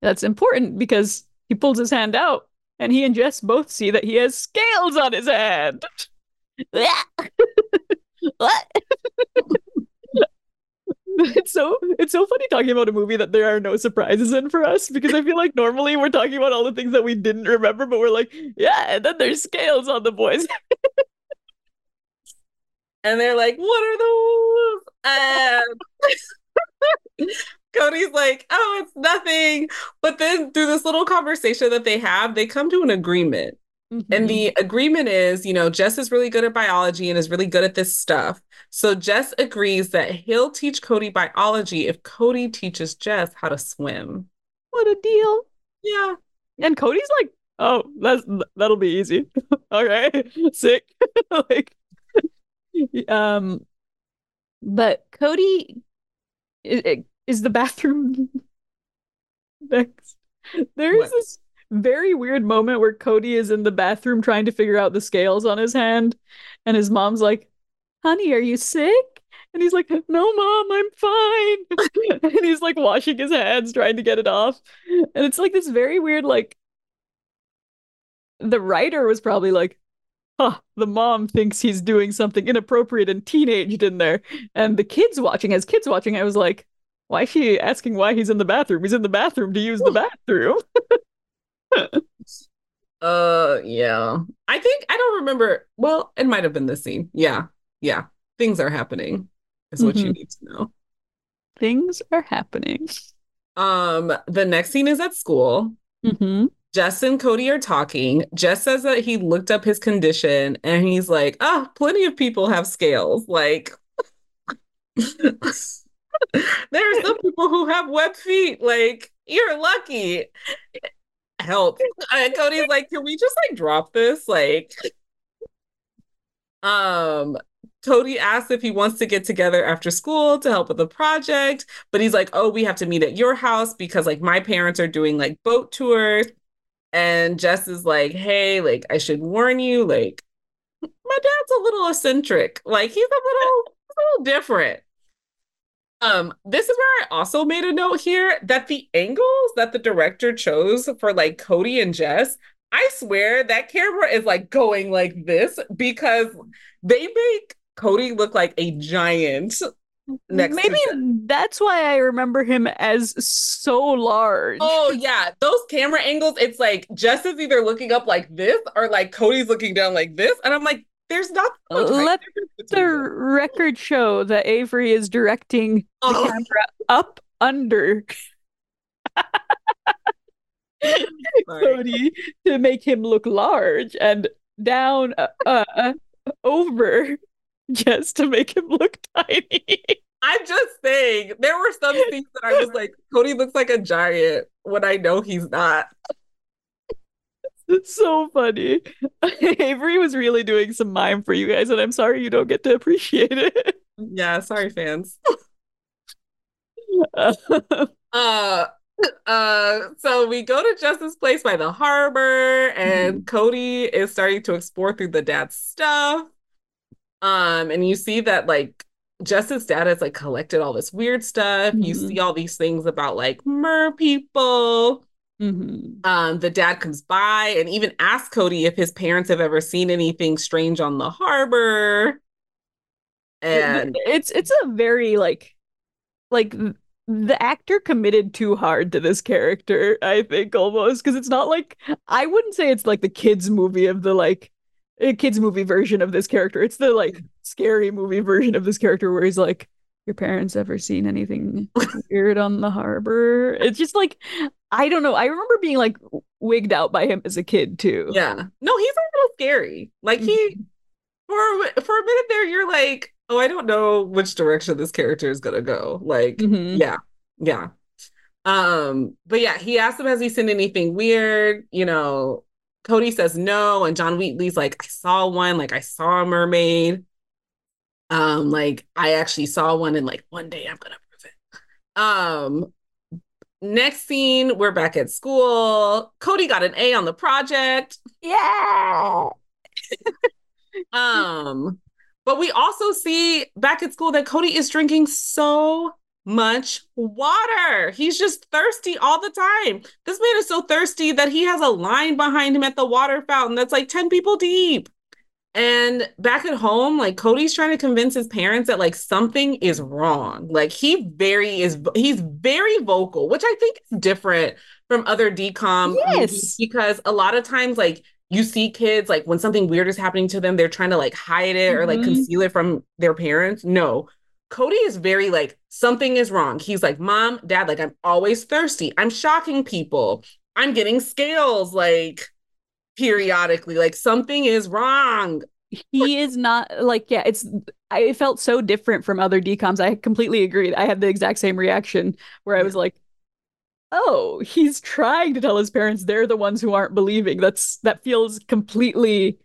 Speaker 1: That's important because he pulls his hand out, and he and Jess both see that he has scales on his hand. what? it's so it's so funny talking about a movie that there are no surprises in for us because I feel like normally we're talking about all the things that we didn't remember, but we're like, yeah, and then there's scales on the boys.
Speaker 2: and they're like, what are those? Um, Cody's like, oh, it's nothing. But then through this little conversation that they have, they come to an agreement. Mm-hmm. And the agreement is, you know, Jess is really good at biology and is really good at this stuff. So Jess agrees that he'll teach Cody biology if Cody teaches Jess how to swim.
Speaker 1: What a deal.
Speaker 2: Yeah.
Speaker 1: And Cody's like, oh, that's that'll be easy. okay. sick. like, um, but Cody is, is the bathroom next. There is this very weird moment where Cody is in the bathroom trying to figure out the scales on his hand, and his mom's like, "Honey, are you sick?" And he's like, No, mom, I'm fine. and he's like washing his hands, trying to get it off. And it's like this very weird, like, the writer was probably like, Huh, the mom thinks he's doing something inappropriate and teenaged in there. And the kids watching, as kids watching, I was like, Why is she asking why he's in the bathroom? He's in the bathroom to use the bathroom.
Speaker 2: uh, yeah. I think, I don't remember. Well, it might have been this scene. Yeah. Yeah. Things are happening is what mm-hmm. you need to know.
Speaker 1: Things are happening.
Speaker 2: Um, the next scene is at school.
Speaker 1: Mm-hmm.
Speaker 2: Jess and Cody are talking. Jess says that he looked up his condition and he's like, oh, plenty of people have scales. Like, there are some people who have web feet. Like, you're lucky. Help. And Cody's like, can we just like drop this? Like, um, Cody asks if he wants to get together after school to help with the project, but he's like, "Oh, we have to meet at your house because like my parents are doing like boat tours." And Jess is like, "Hey, like I should warn you, like my dad's a little eccentric. Like he's a little, a little different." Um, this is where I also made a note here that the angles that the director chose for like Cody and Jess, I swear that camera is like going like this because they make Cody look like a giant next
Speaker 1: Maybe that's why I remember him as so large.
Speaker 2: Oh yeah, those camera angles, it's like Jess is either looking up like this or like Cody's looking down like this, and I'm like, there's not
Speaker 1: let the record show that Avery is directing oh. the camera up under Cody to make him look large and down uh, uh over just to make him look tiny.
Speaker 2: I'm just saying, there were some things that I was like, Cody looks like a giant when I know he's not.
Speaker 1: It's so funny. Avery was really doing some mime for you guys, and I'm sorry you don't get to appreciate it.
Speaker 2: Yeah, sorry, fans. uh, uh, so we go to Jess's place by the harbor, and mm-hmm. Cody is starting to explore through the dad's stuff. Um, and you see that like Jess's dad has like collected all this weird stuff. Mm-hmm. You see all these things about like mer people.
Speaker 1: Mm-hmm.
Speaker 2: Um, the dad comes by and even asks Cody if his parents have ever seen anything strange on the harbor. And
Speaker 1: it's it's a very like like the actor committed too hard to this character, I think almost because it's not like I wouldn't say it's like the kids movie of the like a kids movie version of this character. It's the like scary movie version of this character where he's like, "Your parents ever seen anything weird on the harbor?" It's just like I don't know. I remember being like wigged out by him as a kid too.
Speaker 2: Yeah. No, he's a little scary. Like he mm-hmm. for for a minute there, you're like, oh, I don't know which direction this character is gonna go. Like, mm-hmm. yeah, yeah. Um, but yeah, he asked him, has he seen anything weird? You know, Cody says no, and John Wheatley's like, I saw one, like I saw a mermaid. Um, like I actually saw one, and like one day I'm gonna prove it. Um, next scene, we're back at school. Cody got an A on the project.
Speaker 1: Yeah.
Speaker 2: um, but we also see back at school that Cody is drinking so much water. He's just thirsty all the time. This man is so thirsty that he has a line behind him at the water fountain that's like 10 people deep. And back at home, like Cody's trying to convince his parents that like something is wrong. Like he very is he's very vocal, which I think is different from other DCOM
Speaker 1: yes.
Speaker 2: because a lot of times like you see kids like when something weird is happening to them, they're trying to like hide it mm-hmm. or like mm-hmm. conceal it from their parents. No, Cody is very like, something is wrong. He's like, Mom, Dad, like, I'm always thirsty. I'm shocking people. I'm getting scales like periodically. Like, something is wrong.
Speaker 1: He is not like, yeah, it's, I felt so different from other DCOMs. I completely agreed. I had the exact same reaction where I was like, oh, he's trying to tell his parents they're the ones who aren't believing. That's that feels completely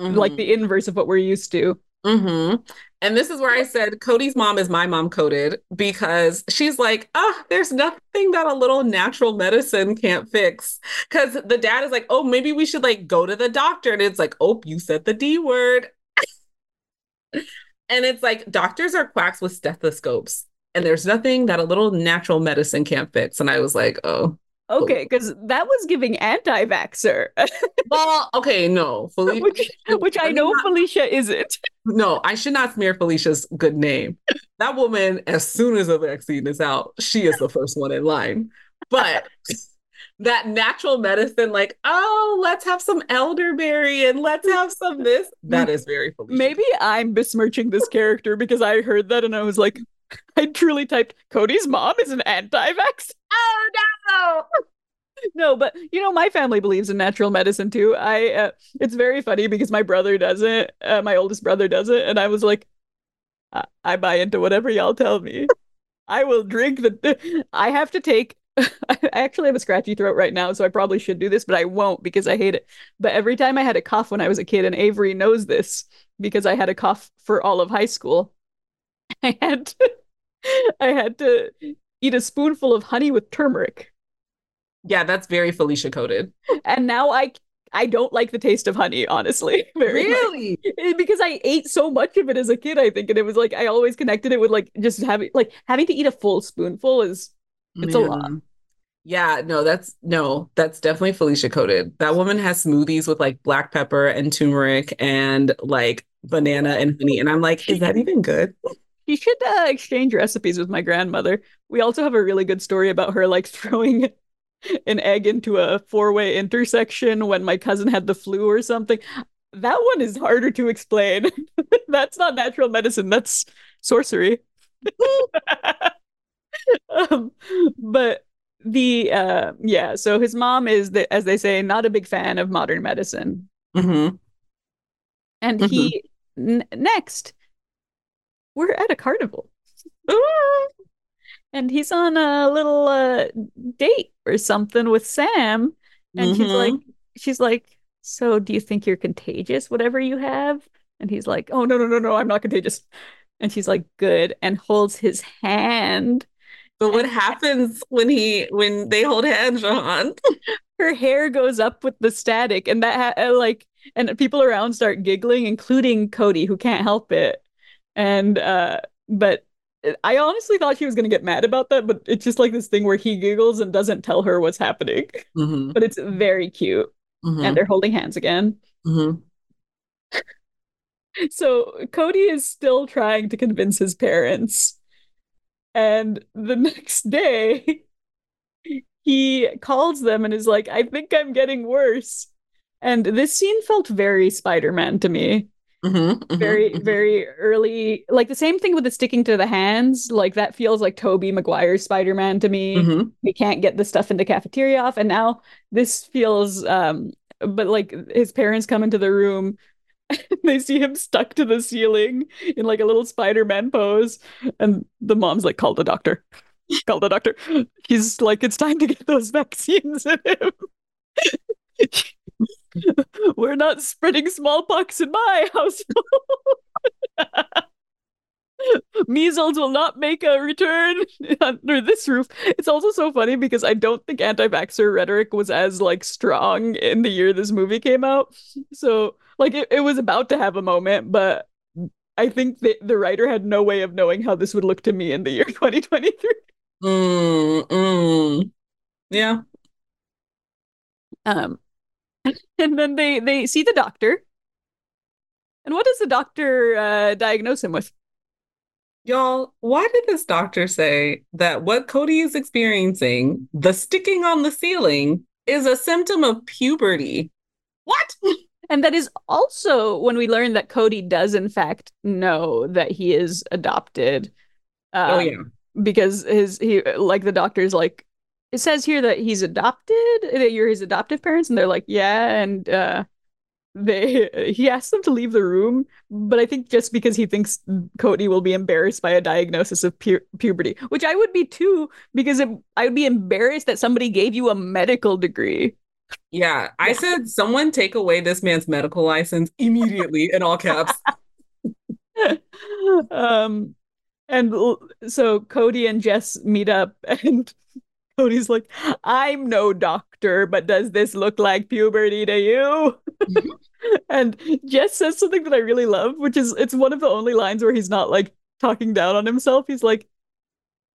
Speaker 1: mm-hmm. like the inverse of what we're used to.
Speaker 2: Mm-hmm. And this is where I said Cody's mom is my mom coded because she's like, oh, there's nothing that a little natural medicine can't fix. Because the dad is like, oh, maybe we should like go to the doctor. And it's like, oh, you said the D word. and it's like doctors are quacks with stethoscopes. And there's nothing that a little natural medicine can't fix. And I was like, oh,
Speaker 1: Okay, because that was giving anti-vaxxer.
Speaker 2: well, okay, no,
Speaker 1: Felicia, which, which I know not, Felicia isn't.
Speaker 2: No, I should not smear Felicia's good name. That woman, as soon as a vaccine is out, she is the first one in line. But that natural medicine, like, oh, let's have some elderberry and let's have some this. That is very Felicia.
Speaker 1: Maybe I'm besmirching this character because I heard that and I was like, I truly typed Cody's mom is an anti-vax.
Speaker 2: Oh no.
Speaker 1: No, but you know, my family believes in natural medicine too. I uh, it's very funny because my brother doesn't. Uh, my oldest brother doesn't, and I was like, I, I buy into whatever y'all tell me. I will drink the. I have to take. I actually have a scratchy throat right now, so I probably should do this, but I won't because I hate it. But every time I had a cough when I was a kid, and Avery knows this because I had a cough for all of high school, I had to, I had to eat a spoonful of honey with turmeric.
Speaker 2: Yeah, that's very Felicia coded.
Speaker 1: And now I I don't like the taste of honey, honestly.
Speaker 2: Very really?
Speaker 1: Much. Because I ate so much of it as a kid, I think, and it was like I always connected it with like just having like having to eat a full spoonful is it's Man. a mm. lot.
Speaker 2: Yeah, no, that's no, that's definitely Felicia coded. That woman has smoothies with like black pepper and turmeric and like banana and honey. And I'm like, is that even good?
Speaker 1: You should uh, exchange recipes with my grandmother. We also have a really good story about her like throwing an egg into a four-way intersection when my cousin had the flu or something. That one is harder to explain. that's not natural medicine, that's sorcery. um, but the uh yeah, so his mom is the, as they say not a big fan of modern medicine.
Speaker 2: Mm-hmm.
Speaker 1: And mm-hmm. he n- next we're at a carnival. and he's on a little uh, date or something with Sam. And mm-hmm. she's like, she's like, so do you think you're contagious, whatever you have? And he's like, oh, no, no, no, no, I'm not contagious. And she's like, good. And holds his hand.
Speaker 2: But what happens when he, when they hold hands?
Speaker 1: Her hair goes up with the static and that, ha- like, and people around start giggling, including Cody, who can't help it and uh but I honestly thought she was going to get mad about that, but it's just like this thing where he giggles and doesn't tell her what's happening.
Speaker 2: Mm-hmm.
Speaker 1: But it's very cute. Mm-hmm. And they're holding hands again.
Speaker 2: Mm-hmm.
Speaker 1: so Cody is still trying to convince his parents. And the next day, he calls them and is like, I think I'm getting worse. And this scene felt very Spider Man to me.
Speaker 2: Mm-hmm, mm-hmm,
Speaker 1: very, mm-hmm. very early. Like the same thing with the sticking to the hands. Like that feels like Tobey Maguire's Spider Man to me.
Speaker 2: Mm-hmm.
Speaker 1: We can't get the stuff in the cafeteria off. And now this feels, um, but like his parents come into the room. they see him stuck to the ceiling in like a little Spider Man pose. And the mom's like, call the doctor. call the doctor. He's like, it's time to get those vaccines in him. We're not spreading smallpox in my household. Measles will not make a return under this roof. It's also so funny because I don't think anti-vaxxer rhetoric was as like strong in the year this movie came out. So like it, it was about to have a moment, but I think that the writer had no way of knowing how this would look to me in the year 2023.
Speaker 2: Mm, mm. Yeah.
Speaker 1: Um, and then they they see the doctor. And what does the doctor uh, diagnose him with?
Speaker 2: Y'all, why did this doctor say that what Cody is experiencing, the sticking on the ceiling, is a symptom of puberty? What?
Speaker 1: And that is also when we learn that Cody does, in fact, know that he is adopted.
Speaker 2: Um, oh, yeah.
Speaker 1: Because his, he, like, the doctor's like, it says here that he's adopted that you're his adoptive parents and they're like yeah and uh they he asks them to leave the room, but I think just because he thinks Cody will be embarrassed by a diagnosis of pu- puberty, which I would be too, because it, I would be embarrassed that somebody gave you a medical degree.
Speaker 2: Yeah, I said someone take away this man's medical license immediately in all caps.
Speaker 1: um, and so Cody and Jess meet up, and Cody's like, "I'm no doctor, but does this look like puberty to you?" and Jess says something that I really love, which is it's one of the only lines where he's not like talking down on himself. He's like,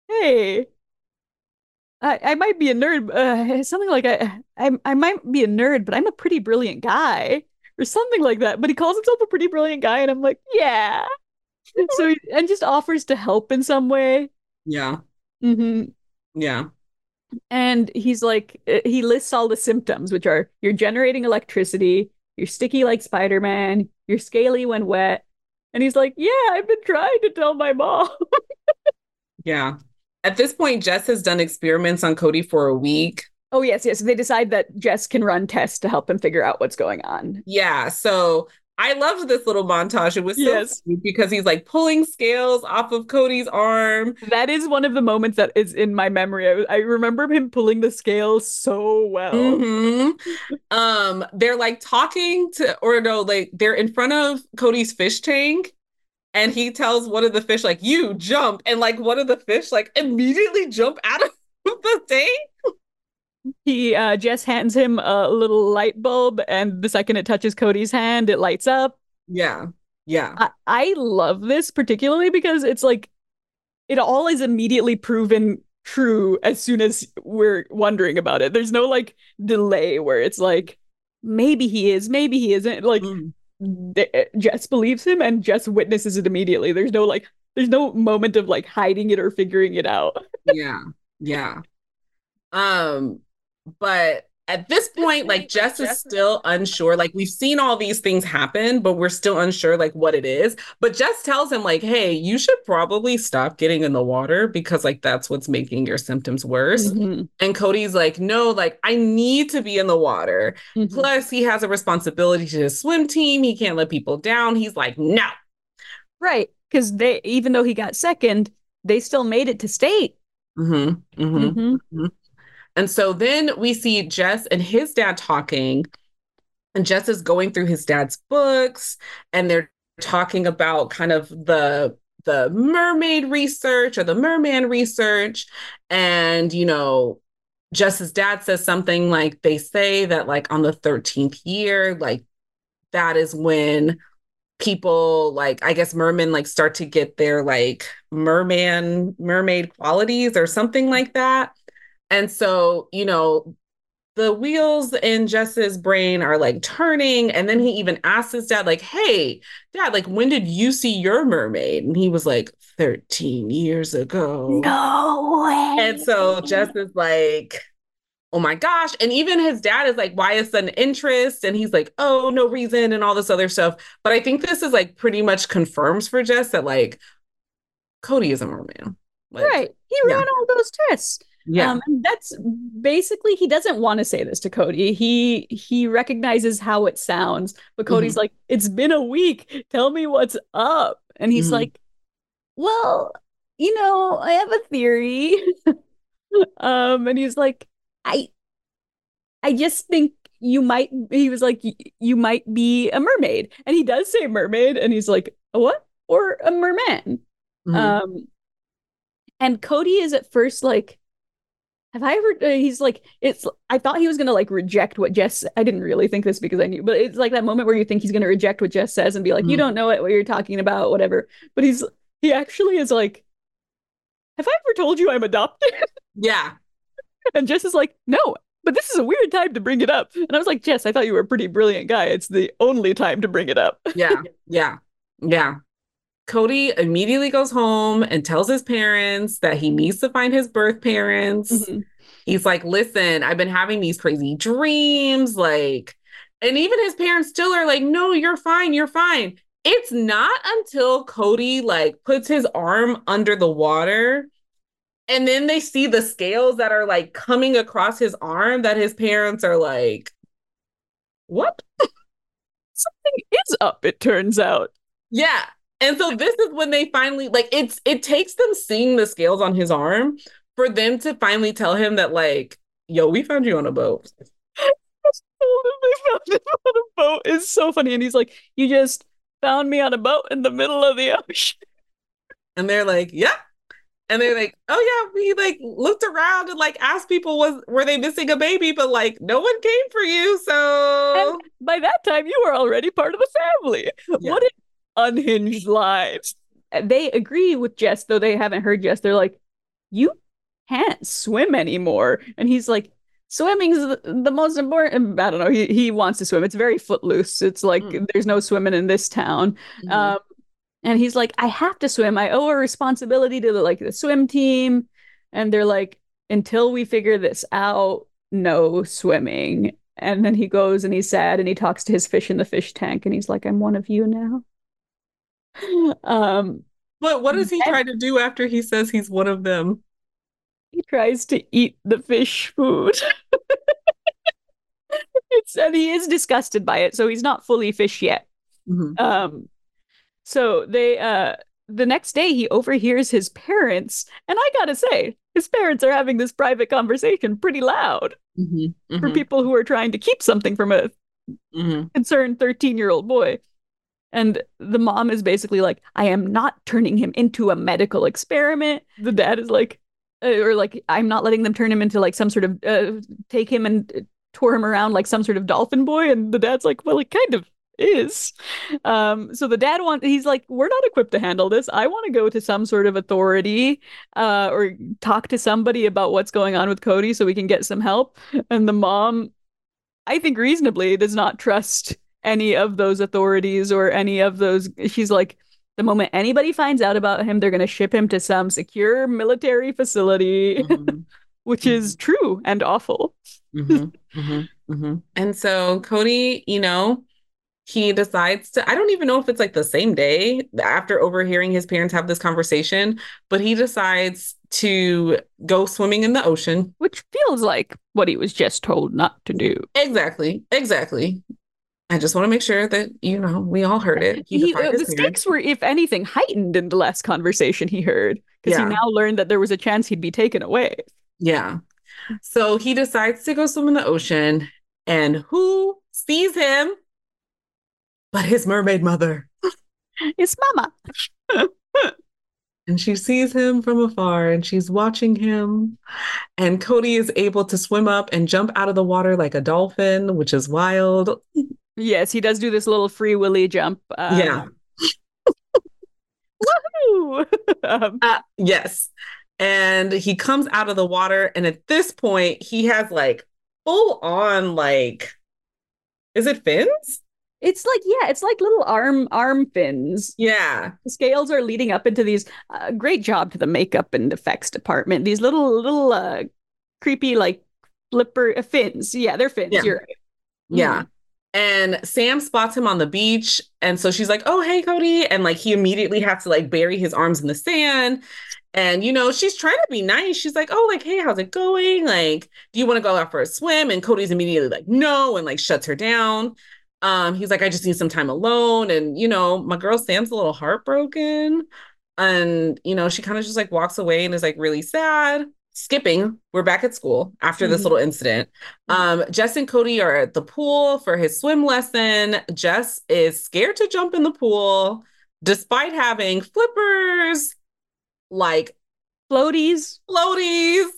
Speaker 1: "Hey." I, I might be a nerd, uh, something like I, I I might be a nerd, but I'm a pretty brilliant guy, or something like that. But he calls himself a pretty brilliant guy, and I'm like, yeah. so he, and just offers to help in some way.
Speaker 2: Yeah.
Speaker 1: Mm-hmm.
Speaker 2: Yeah.
Speaker 1: And he's like, uh, he lists all the symptoms, which are you're generating electricity, you're sticky like Spider Man, you're scaly when wet. And he's like, yeah, I've been trying to tell my mom.
Speaker 2: yeah. At this point, Jess has done experiments on Cody for a week.
Speaker 1: Oh, yes, yes. They decide that Jess can run tests to help him figure out what's going on.
Speaker 2: Yeah. So I loved this little montage. It was so yes. because he's like pulling scales off of Cody's arm.
Speaker 1: That is one of the moments that is in my memory. I, I remember him pulling the scales so well.
Speaker 2: Mm-hmm. um, they're like talking to, or no, like they're in front of Cody's fish tank, and he tells one of the fish like, "You jump," and like one of the fish like immediately jump out of the tank
Speaker 1: he uh, just hands him a little light bulb, and the second it touches Cody's hand, it lights up.
Speaker 2: Yeah, yeah.
Speaker 1: I, I love this particularly because it's like it all is immediately proven true as soon as we're wondering about it. There's no like delay where it's like maybe he is, maybe he isn't. Like mm. Jess believes him and Jess witnesses it immediately. There's no like there's no moment of like hiding it or figuring it out.
Speaker 2: yeah. Yeah. Um but at this point, like Jess is still unsure. Like we've seen all these things happen, but we're still unsure like what it is. But Jess tells him, like, hey, you should probably stop getting in the water because like that's what's making your symptoms worse. Mm-hmm. And Cody's like, no, like I need to be in the water. Mm-hmm. Plus, he has a responsibility to his swim team. He can't let people down. He's like, no.
Speaker 1: Right. Because they even though he got second, they still made it to state.
Speaker 2: Mm-hmm. And so then we see Jess and his dad talking, and Jess is going through his dad's books, and they're talking about kind of the the mermaid research or the merman research. And you know Jess's dad says something like they say that like on the 13th year like that is when people like i guess mermen like start to get their like merman mermaid qualities or something like that and so, you know, the wheels in Jess's brain are like turning. And then he even asks his dad, like, hey, dad, like, when did you see your mermaid? And he was like, 13 years ago.
Speaker 1: No way.
Speaker 2: And so Jess is like, oh my gosh. And even his dad is like, why is sudden interest? And he's like, oh, no reason, and all this other stuff. But I think this is like pretty much confirms for Jess that like Cody is a merman.
Speaker 1: Like, right. He yeah. ran all those tests.
Speaker 2: Yeah. Um,
Speaker 1: and that's basically he doesn't want to say this to Cody. He he recognizes how it sounds, but Cody's mm-hmm. like, "It's been a week. Tell me what's up." And he's mm-hmm. like, "Well, you know, I have a theory." um and he's like, "I I just think you might he was like you might be a mermaid." And he does say mermaid and he's like, "A what?" Or a merman. Mm-hmm. Um and Cody is at first like have I ever? Uh, he's like, it's. I thought he was gonna like reject what Jess. I didn't really think this because I knew, but it's like that moment where you think he's gonna reject what Jess says and be like, mm. you don't know what you're talking about, whatever. But he's he actually is like, have I ever told you I'm adopted?
Speaker 2: Yeah.
Speaker 1: and Jess is like, no, but this is a weird time to bring it up. And I was like, Jess, I thought you were a pretty brilliant guy. It's the only time to bring it up.
Speaker 2: yeah, yeah, yeah. Cody immediately goes home and tells his parents that he needs to find his birth parents. Mm-hmm. He's like, listen, I've been having these crazy dreams. Like, and even his parents still are like, no, you're fine. You're fine. It's not until Cody like puts his arm under the water and then they see the scales that are like coming across his arm that his parents are like, what?
Speaker 1: something is up, it turns out.
Speaker 2: Yeah. And so this is when they finally like it's it takes them seeing the scales on his arm for them to finally tell him that like, yo, we found you on a boat.
Speaker 1: found him on a boat is so funny. And he's like, You just found me on a boat in the middle of the ocean.
Speaker 2: And they're like, Yeah. And they're like, Oh yeah, we like looked around and like asked people was were they missing a baby, but like no one came for you. So
Speaker 1: and by that time you were already part of the family. Yeah. What an unhinged lives. They agree with Jess, though they haven't heard Jess. They're like, You can't swim anymore. And he's like, swimming's the, the most important i don't know he, he wants to swim it's very footloose it's like mm. there's no swimming in this town mm-hmm. um and he's like i have to swim i owe a responsibility to the like the swim team and they're like until we figure this out no swimming and then he goes and he's sad and he talks to his fish in the fish tank and he's like i'm one of you now um
Speaker 2: but what does he try to do after he says he's one of them
Speaker 1: he tries to eat the fish food. it's and he is disgusted by it, so he's not fully fish yet. Mm-hmm. Um, so they uh the next day he overhears his parents, and I gotta say, his parents are having this private conversation pretty loud mm-hmm. Mm-hmm. for people who are trying to keep something from a mm-hmm. concerned 13 year old boy. And the mom is basically like, I am not turning him into a medical experiment. The dad is like, uh, or like I'm not letting them turn him into like some sort of uh, take him and uh, tour him around like some sort of dolphin boy. And the dad's like well it kind of is. Um so the dad wants, he's like we're not equipped to handle this. I want to go to some sort of authority uh or talk to somebody about what's going on with cody so we can get some help. And the mom i think reasonably does not trust any of those authorities or any of those she's like the moment anybody finds out about him, they're going to ship him to some secure military facility, mm-hmm. which is mm-hmm. true and awful.
Speaker 2: mm-hmm. mm-hmm. mm-hmm. And so Cody, you know, he decides to, I don't even know if it's like the same day after overhearing his parents have this conversation, but he decides to go swimming in the ocean.
Speaker 1: Which feels like what he was just told not to do.
Speaker 2: Exactly. Exactly. I just want to make sure that you know we all heard it.
Speaker 1: He, he uh, the stakes were, if anything, heightened in the last conversation he heard because yeah. he now learned that there was a chance he'd be taken away.
Speaker 2: Yeah. So he decides to go swim in the ocean, and who sees him? But his mermaid mother.
Speaker 1: His mama.
Speaker 2: and she sees him from afar and she's watching him. And Cody is able to swim up and jump out of the water like a dolphin, which is wild.
Speaker 1: Yes, he does do this little free willy jump.
Speaker 2: Um, yeah.
Speaker 1: Woohoo!
Speaker 2: um, uh, yes. And he comes out of the water, and at this point, he has like full on like, is it fins?
Speaker 1: It's like yeah, it's like little arm arm fins.
Speaker 2: Yeah,
Speaker 1: the scales are leading up into these. Uh, great job to the makeup and effects department. These little little uh, creepy like flipper uh, fins. Yeah, they're fins.
Speaker 2: Yeah.
Speaker 1: You're right.
Speaker 2: Yeah. Mm. And Sam spots him on the beach. And so she's like, Oh, hey, Cody. And like he immediately has to like bury his arms in the sand. And you know, she's trying to be nice. She's like, Oh, like, hey, how's it going? Like, do you want to go out for a swim? And Cody's immediately like, no, and like shuts her down. Um, he's like, I just need some time alone. And you know, my girl Sam's a little heartbroken. And you know, she kind of just like walks away and is like really sad skipping we're back at school after this mm-hmm. little incident. Mm-hmm. um jess and cody are at the pool for his swim lesson. Jess is scared to jump in the pool despite having flippers like
Speaker 1: floaties.
Speaker 2: floaties.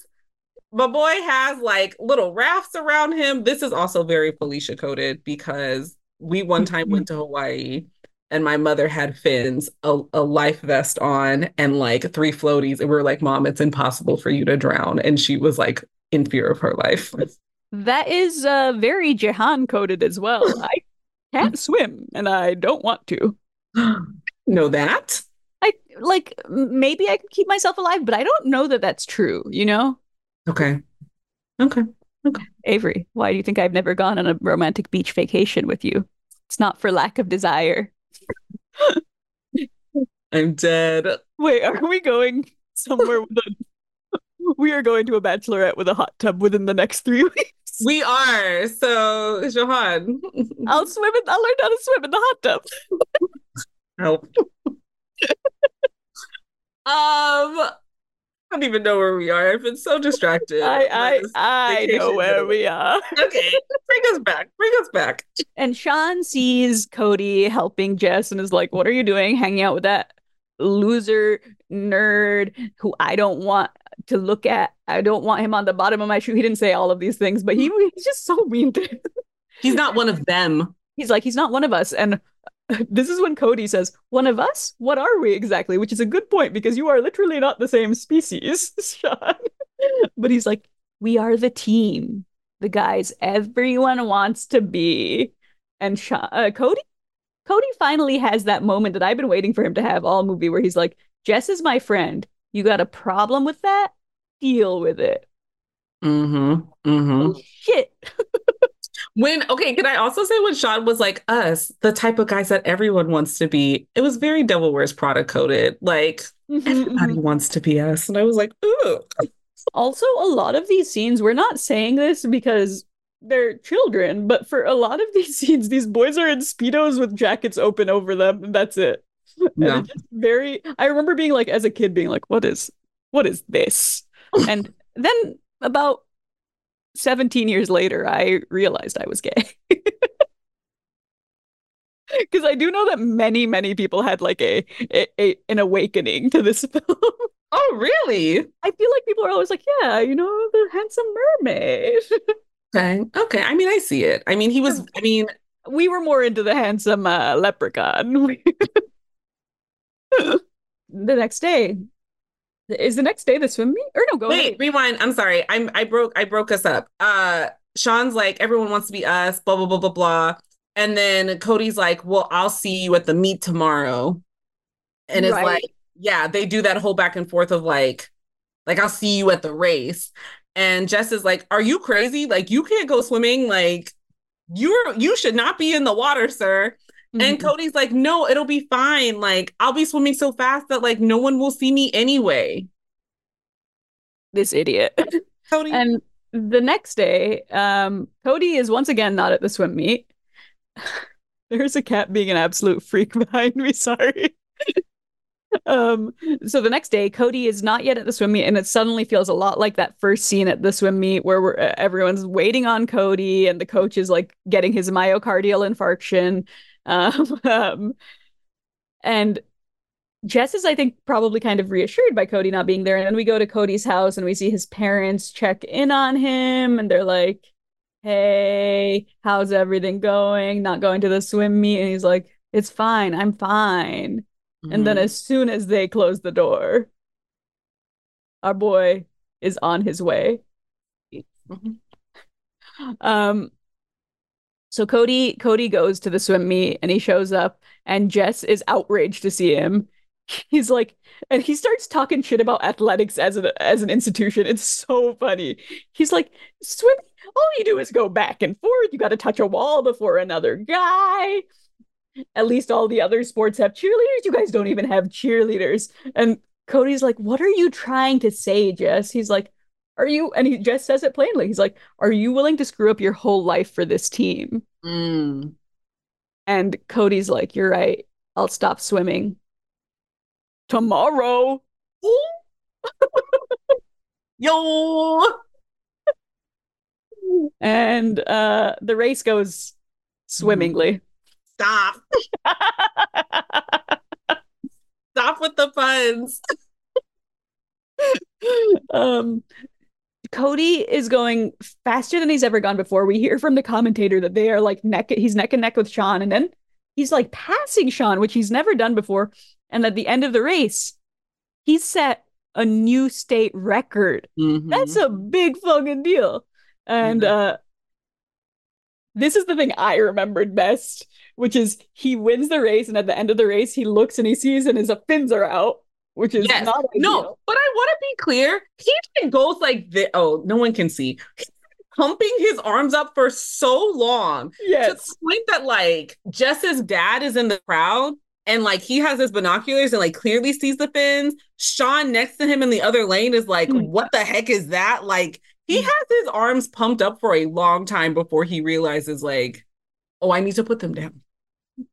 Speaker 2: My boy has like little rafts around him. This is also very felicia coded because we one time went to hawaii and my mother had fins, a, a, life vest on, and like three floaties. And we were like, Mom, it's impossible for you to drown. And she was like in fear of her life.
Speaker 1: That is uh, very Jehan coded as well. I can't swim and I don't want to.
Speaker 2: know that?
Speaker 1: I like maybe I could keep myself alive, but I don't know that that's true, you know?
Speaker 2: Okay. Okay. Okay.
Speaker 1: Avery, why do you think I've never gone on a romantic beach vacation with you? It's not for lack of desire.
Speaker 2: I'm dead.
Speaker 1: Wait, are we going somewhere with a we are going to a bachelorette with a hot tub within the next three weeks.
Speaker 2: We are. So, Jehan.
Speaker 1: I'll swim in, I'll learn how to swim in the hot tub.
Speaker 2: Help. um, I don't even know where we are. I've been so distracted.
Speaker 1: I I I know where we are.
Speaker 2: Okay, bring us back. Bring us back.
Speaker 1: And Sean sees Cody helping Jess and is like, "What are you doing? Hanging out with that loser nerd who I don't want to look at. I don't want him on the bottom of my shoe." He didn't say all of these things, but he he's just so mean to him.
Speaker 2: He's not one of them.
Speaker 1: He's like, he's not one of us. And this is when Cody says, One of us? What are we exactly? Which is a good point because you are literally not the same species, Sean. but he's like, We are the team, the guys everyone wants to be. And Sean, uh, Cody, Cody finally has that moment that I've been waiting for him to have all movie where he's like, Jess is my friend. You got a problem with that? Deal with it.
Speaker 2: Mm-hmm. Mm-hmm.
Speaker 1: Oh, shit.
Speaker 2: When okay, can I also say when Sean was like us, the type of guys that everyone wants to be? It was very Devil Wears Prada coded. Like
Speaker 1: Mhm,
Speaker 2: everybody
Speaker 1: mhm.
Speaker 2: wants to be us, and I was like, ooh.
Speaker 1: Also, a lot of these scenes, we're not saying this because they're children, but for a lot of these scenes, these boys are in Speedos with jackets open over them, and that's it.
Speaker 2: Yeah.
Speaker 1: very, I remember being like, as a kid, being like, what is, what is this? And then about 17 years later, I realized I was gay. Because I do know that many, many people had like a, a, a an awakening to this film.
Speaker 2: Oh, really?
Speaker 1: I feel like people are always like, yeah, you know, the handsome mermaid.
Speaker 2: Okay. Okay. I mean, I see it. I mean, he was. I mean,
Speaker 1: we were more into the handsome uh, leprechaun. the next day. Is the next day the swim meet? Or no, go
Speaker 2: wait,
Speaker 1: ahead.
Speaker 2: rewind. I'm sorry. I'm. I broke. I broke us up. Uh, Sean's like, everyone wants to be us. Blah blah blah blah blah. And then Cody's like, well, I'll see you at the meet tomorrow. And it's
Speaker 1: Right.
Speaker 2: like, yeah, they do that whole back and forth of like, like I'll see you at the race. And Jess is like, are you crazy? Like you can't go swimming. Like you're you should not be in the water, sir. And
Speaker 1: Mhm.
Speaker 2: Cody's like, no, it'll be fine. Like I'll be swimming so fast that like no one will see me anyway.
Speaker 1: this idiot.
Speaker 2: Cody.
Speaker 1: and the next day, um, Cody is once again not at the swim meet. There's a cat being an absolute freak behind me. Sorry. um, so the next day, Cody is not yet at the swim meet, and it suddenly feels a lot like that first scene at the swim meet where we're, uh, everyone's waiting on Cody, and the coach is like getting his myocardial infarction. Um, um, and Jess is, I think, probably kind of reassured by Cody not being there. And then we go to Cody's house and we see his parents check in on him, and they're like, Hey, how's everything going? Not going to the swim meet. And he's like, It's fine. I'm fine. And then
Speaker 2: Mhm.
Speaker 1: as soon as they close the door, our boy is on his way.
Speaker 2: Mhm.
Speaker 1: Um, so Cody Cody goes to the swim meet and he shows up and Jess is outraged to see him. He's like, and he starts talking shit about athletics as an as an institution. It's so funny. He's like, swimming, all you do is go back and forth. You got to touch a wall before another guy. At least all the other sports have cheerleaders. You guys don't even have cheerleaders. And Cody's like, what are you trying to say, Jess? He's like, are you? And he just says it plainly. He's like, are you willing to screw up your whole life for this team?
Speaker 2: Mm.
Speaker 1: And Cody's like, You're right. I'll stop swimming tomorrow.
Speaker 2: Yo.
Speaker 1: And uh the race goes swimmingly.
Speaker 2: Stop. Stop with the puns.
Speaker 1: um Cody is going faster than he's ever gone before. We hear from the commentator that they are like neck he's neck and neck with Sean and then he's like passing Sean, which he's never done before. And at the end of the race, he set a new state record.
Speaker 2: Mhm.
Speaker 1: That's a big fucking deal. And
Speaker 2: Mhm.
Speaker 1: uh this is the thing I remembered best, which is he wins the race, and at the end of the race, he looks and he sees and his fins are out, which is
Speaker 2: Yes.
Speaker 1: not
Speaker 2: No,
Speaker 1: ideal.
Speaker 2: but I want to be clear. He even goes like this. Oh, no one can see. He's pumping his arms up for so long
Speaker 1: yes.
Speaker 2: to the point that like Jess's dad is in the crowd and like he has his binoculars and like clearly sees the fins. Sean next to him in the other lane is like,
Speaker 1: Hmm.
Speaker 2: what the heck is that? Like he has his arms pumped up for a long time before he realizes, like, oh, I need to put them down.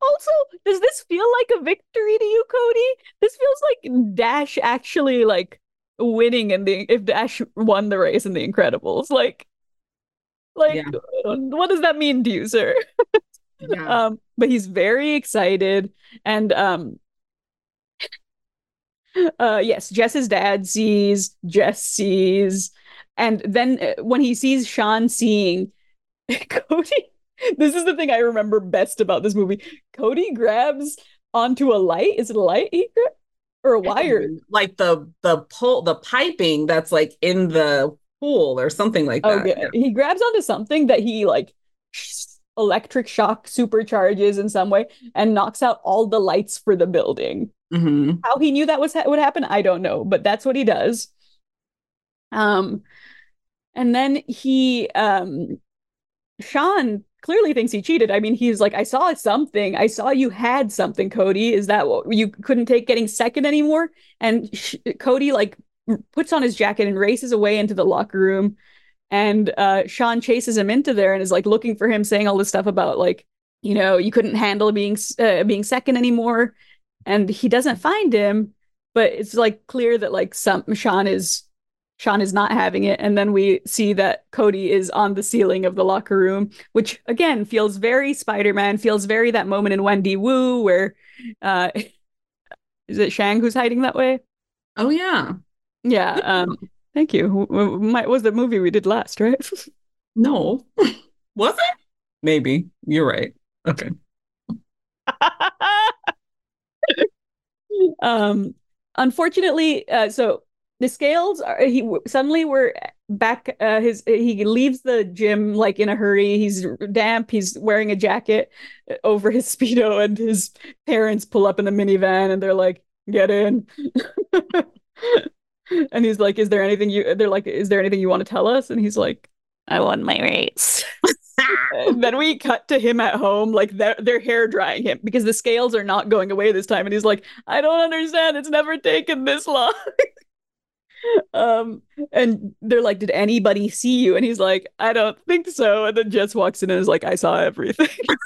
Speaker 1: Also, does this feel like a victory to you, Cody? This feels Dash actually like winning in the if Dash won the race in the Incredibles. Like, like
Speaker 2: Yeah.
Speaker 1: what does that mean to you, sir?
Speaker 2: Yeah.
Speaker 1: Um, but he's very excited, and um, uh, yes, Jess's dad sees, Jess sees, and then uh, when he sees Sean seeing Cody, this is the thing I remember best about this movie. Cody grabs onto a light. Is it a light he gra- or a wire?
Speaker 2: like the the pole, the piping that's like in the pool or something like that.
Speaker 1: Okay, he grabs onto something that he like electric shock supercharges in some way and knocks out all the lights for the building.
Speaker 2: Mhm.
Speaker 1: How he knew that was ha- would happen, I don't know, but that's what he does. Um, and then he, um, Sean clearly thinks he cheated. I mean, he's like, I saw something. I saw you had something, Cody. Is that what you couldn't take getting second anymore? And sh- Cody like puts on his jacket and races away into the locker room. And uh, Sean chases him into there and is like looking for him, saying all this stuff about like, you know, you couldn't handle being uh, being second anymore. And he doesn't find him, but it's like clear that like some Sean is Sean is not having it. And then we see that Cody is on the ceiling of the locker room, which again feels very Spider-Man, feels very that moment in Wendy Wu where uh is it Shang who's hiding that way?
Speaker 2: Oh yeah.
Speaker 1: Yeah, um thank you. W- w- My, was the movie we did last, right?
Speaker 2: No. Was it? Maybe. You're right. Okay.
Speaker 1: um unfortunately uh so the scales are he suddenly we're back uh his he leaves the gym like in a hurry he's damp he's wearing a jacket over his speedo and his parents pull up in the minivan and they're like get in and he's like is there anything you they're like is there anything you want to tell us and he's like I won my race then we cut to him at home, like they're, they're hair drying him because the scales are not going away this time. And he's like, I don't understand. It's never taken this long. Um, and they're like, Did anybody see you? And he's like, I don't think so. And then Jess walks in and is like, I saw everything.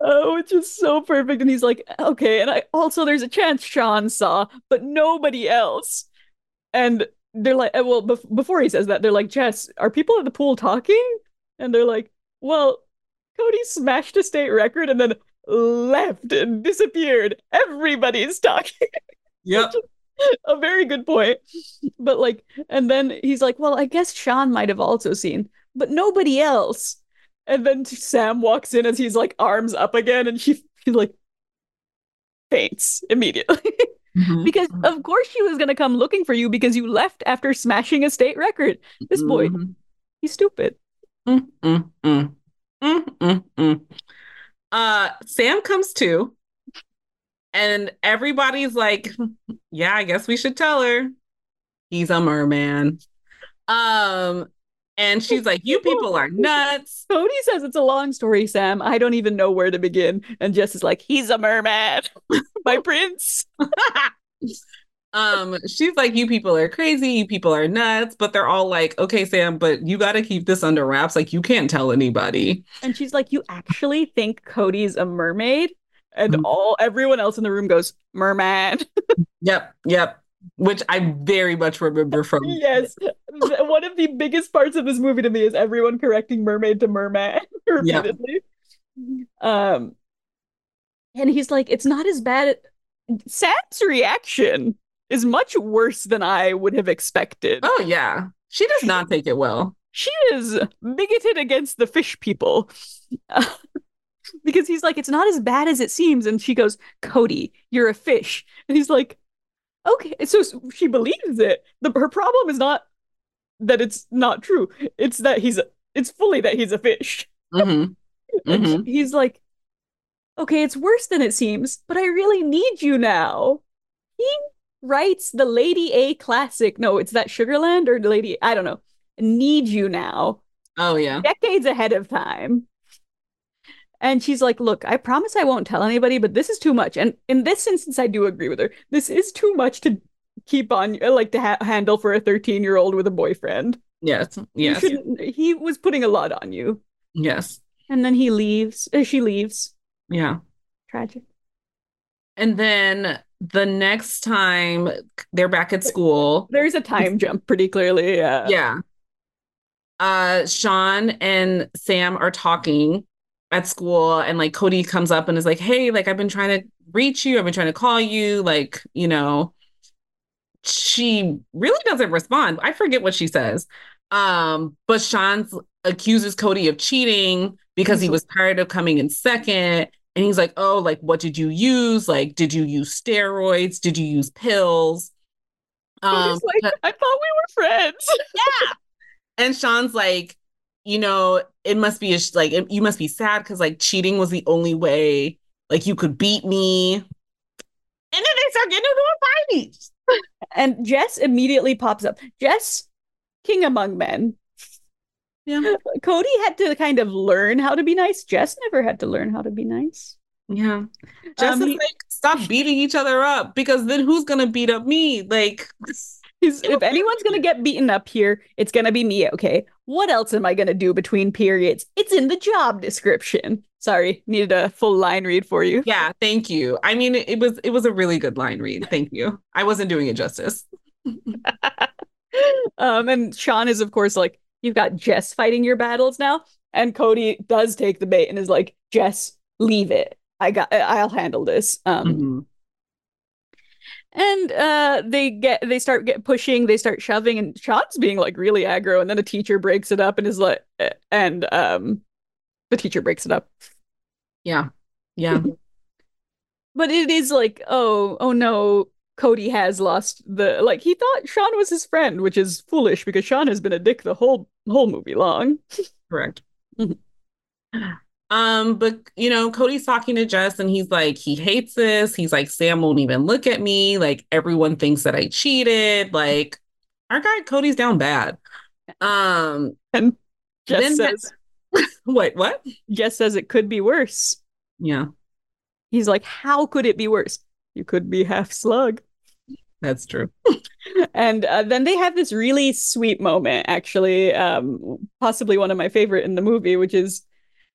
Speaker 1: Oh, which is so perfect. And he's like, okay. And I also there's a chance Sean saw, but nobody else. And they're like, well, bef- before he says that, they're like, Jess, are people at the pool talking? And they're like, well, Cody smashed a state record and then left and disappeared. Everybody's talking.
Speaker 2: Yep.
Speaker 1: A very good point. But like, and then he's like, well, I guess Sean might have also seen, but nobody else. And then Sam walks in as he's like arms up again, and she, she like faints immediately.
Speaker 2: Mhm.
Speaker 1: because of course she was gonna come looking for you because you left after smashing a state record. This boy,
Speaker 2: Mhm.
Speaker 1: he's stupid.
Speaker 2: Mm, mm, mm. Mm, mm, mm. Uh, Sam comes too, and everybody's like, "Yeah, I guess we should tell her he's a merman." Um, and she's like, "You people are nuts."
Speaker 1: Cody says it's a long story, Sam. I don't even know where to begin. And Jess is like, he's a merman, my prince.
Speaker 2: um, she's like, "You people are crazy. You people are nuts." But they're all like, "Okay, Sam, but you got to keep this under wraps. Like, you can't tell anybody."
Speaker 1: And she's like, You actually think Cody's a mermaid? And
Speaker 2: Mhm.
Speaker 1: all everyone else in the room goes, Merman.
Speaker 2: Yep, yep. Which I very much remember from.
Speaker 1: yes. One of the biggest parts of this movie to me is everyone correcting mermaid to merman repeatedly. Um and he's like, it's not as bad. Sam's reaction is much worse than I would have expected.
Speaker 2: Oh yeah, she does not take it well.
Speaker 1: she is bigoted against the fish people because he's like it's not as bad as it seems. And she goes cody you're a fish. And he's like okay. So she believes it. The, her problem is not that it's not true. It's that he's a, it's fully that he's a fish.
Speaker 2: Mhm.
Speaker 1: And
Speaker 2: Mhm.
Speaker 1: he's like okay it's worse than it seems but i really need you now. He writes the lady a classic. No it's that sugarland or the lady i don't know. Need you now.
Speaker 2: Oh yeah.
Speaker 1: decades ahead of time. And she's like, Look, I promise I won't tell anybody, but this is too much. And in this instance, I do agree with her. This is too much to keep on, like, to ha- handle for a 13 year old with a boyfriend.
Speaker 2: Yes. Yes.
Speaker 1: he was putting a lot on you.
Speaker 2: Yes.
Speaker 1: And then he leaves. uh, she leaves.
Speaker 2: Yeah.
Speaker 1: Tragic.
Speaker 2: And then the next time they're back at school,
Speaker 1: There's a time jump pretty clearly. Yeah.
Speaker 2: yeah. Uh Sean and Sam are talking at school and like Cody comes up and is like, "Hey, like I've been trying to reach you. I've been trying to call you, like, you know." She really doesn't respond. I forget what she says. Um, but Sean accuses Cody of cheating because he was tired of coming in second. And he's like, Oh, like, what did you use? Like, did you use steroids? Did you use pills? Um,
Speaker 1: like, I thought we were friends.
Speaker 2: yeah. And Sean's like, you know, it must be a sh- like it, you must be sad because like cheating was the only way like you could beat me. And then they start getting into a fight.
Speaker 1: And Jess immediately pops up. Jess, king among men.
Speaker 2: Yeah.
Speaker 1: Cody had to kind of learn how to be nice. Jess never had to learn how to be nice.
Speaker 2: Yeah. Jess
Speaker 1: Um,
Speaker 2: is like, stop beating each other up because then who's gonna beat up me? Like,
Speaker 1: if anyone's gonna get beaten up here, it's gonna be me. Okay. What else am I gonna do between periods? It's in the job description. Sorry, needed a full line read for you.
Speaker 2: yeah, thank you. I mean, it, was it was a really good line read. Thank you. I wasn't doing it justice.
Speaker 1: um, and Sean is of course like, you've got Jess fighting your battles now, and Cody does take the bait and is like, Jess, leave it. I got. I'll handle this. Um,
Speaker 2: Mhm.
Speaker 1: And uh, they get they start get pushing, they start shoving, and Sean's being like really aggro, and then a teacher breaks it up and is like, and um, the teacher breaks it up.
Speaker 2: Yeah. Yeah.
Speaker 1: But it is like, oh, oh no, Cody has lost the like he thought Sean was his friend, which is foolish because Sean has been a dick the whole whole movie long.
Speaker 2: Correct.
Speaker 1: Mhm.
Speaker 2: Um, but you know, Cody's talking to Jess and he's like, he hates this. He's like, Sam won't even look at me. Like everyone thinks that I cheated. Like our guy Cody's down bad. Um,
Speaker 1: And Jess
Speaker 2: Then-
Speaker 1: says,
Speaker 2: wait, what?
Speaker 1: Jess says it could be worse.
Speaker 2: Yeah,
Speaker 1: He's like, how could it be worse? You could be half slug.
Speaker 2: that's true.
Speaker 1: And uh, then they have this really sweet moment, actually, um, possibly one of my favorite in the movie, which is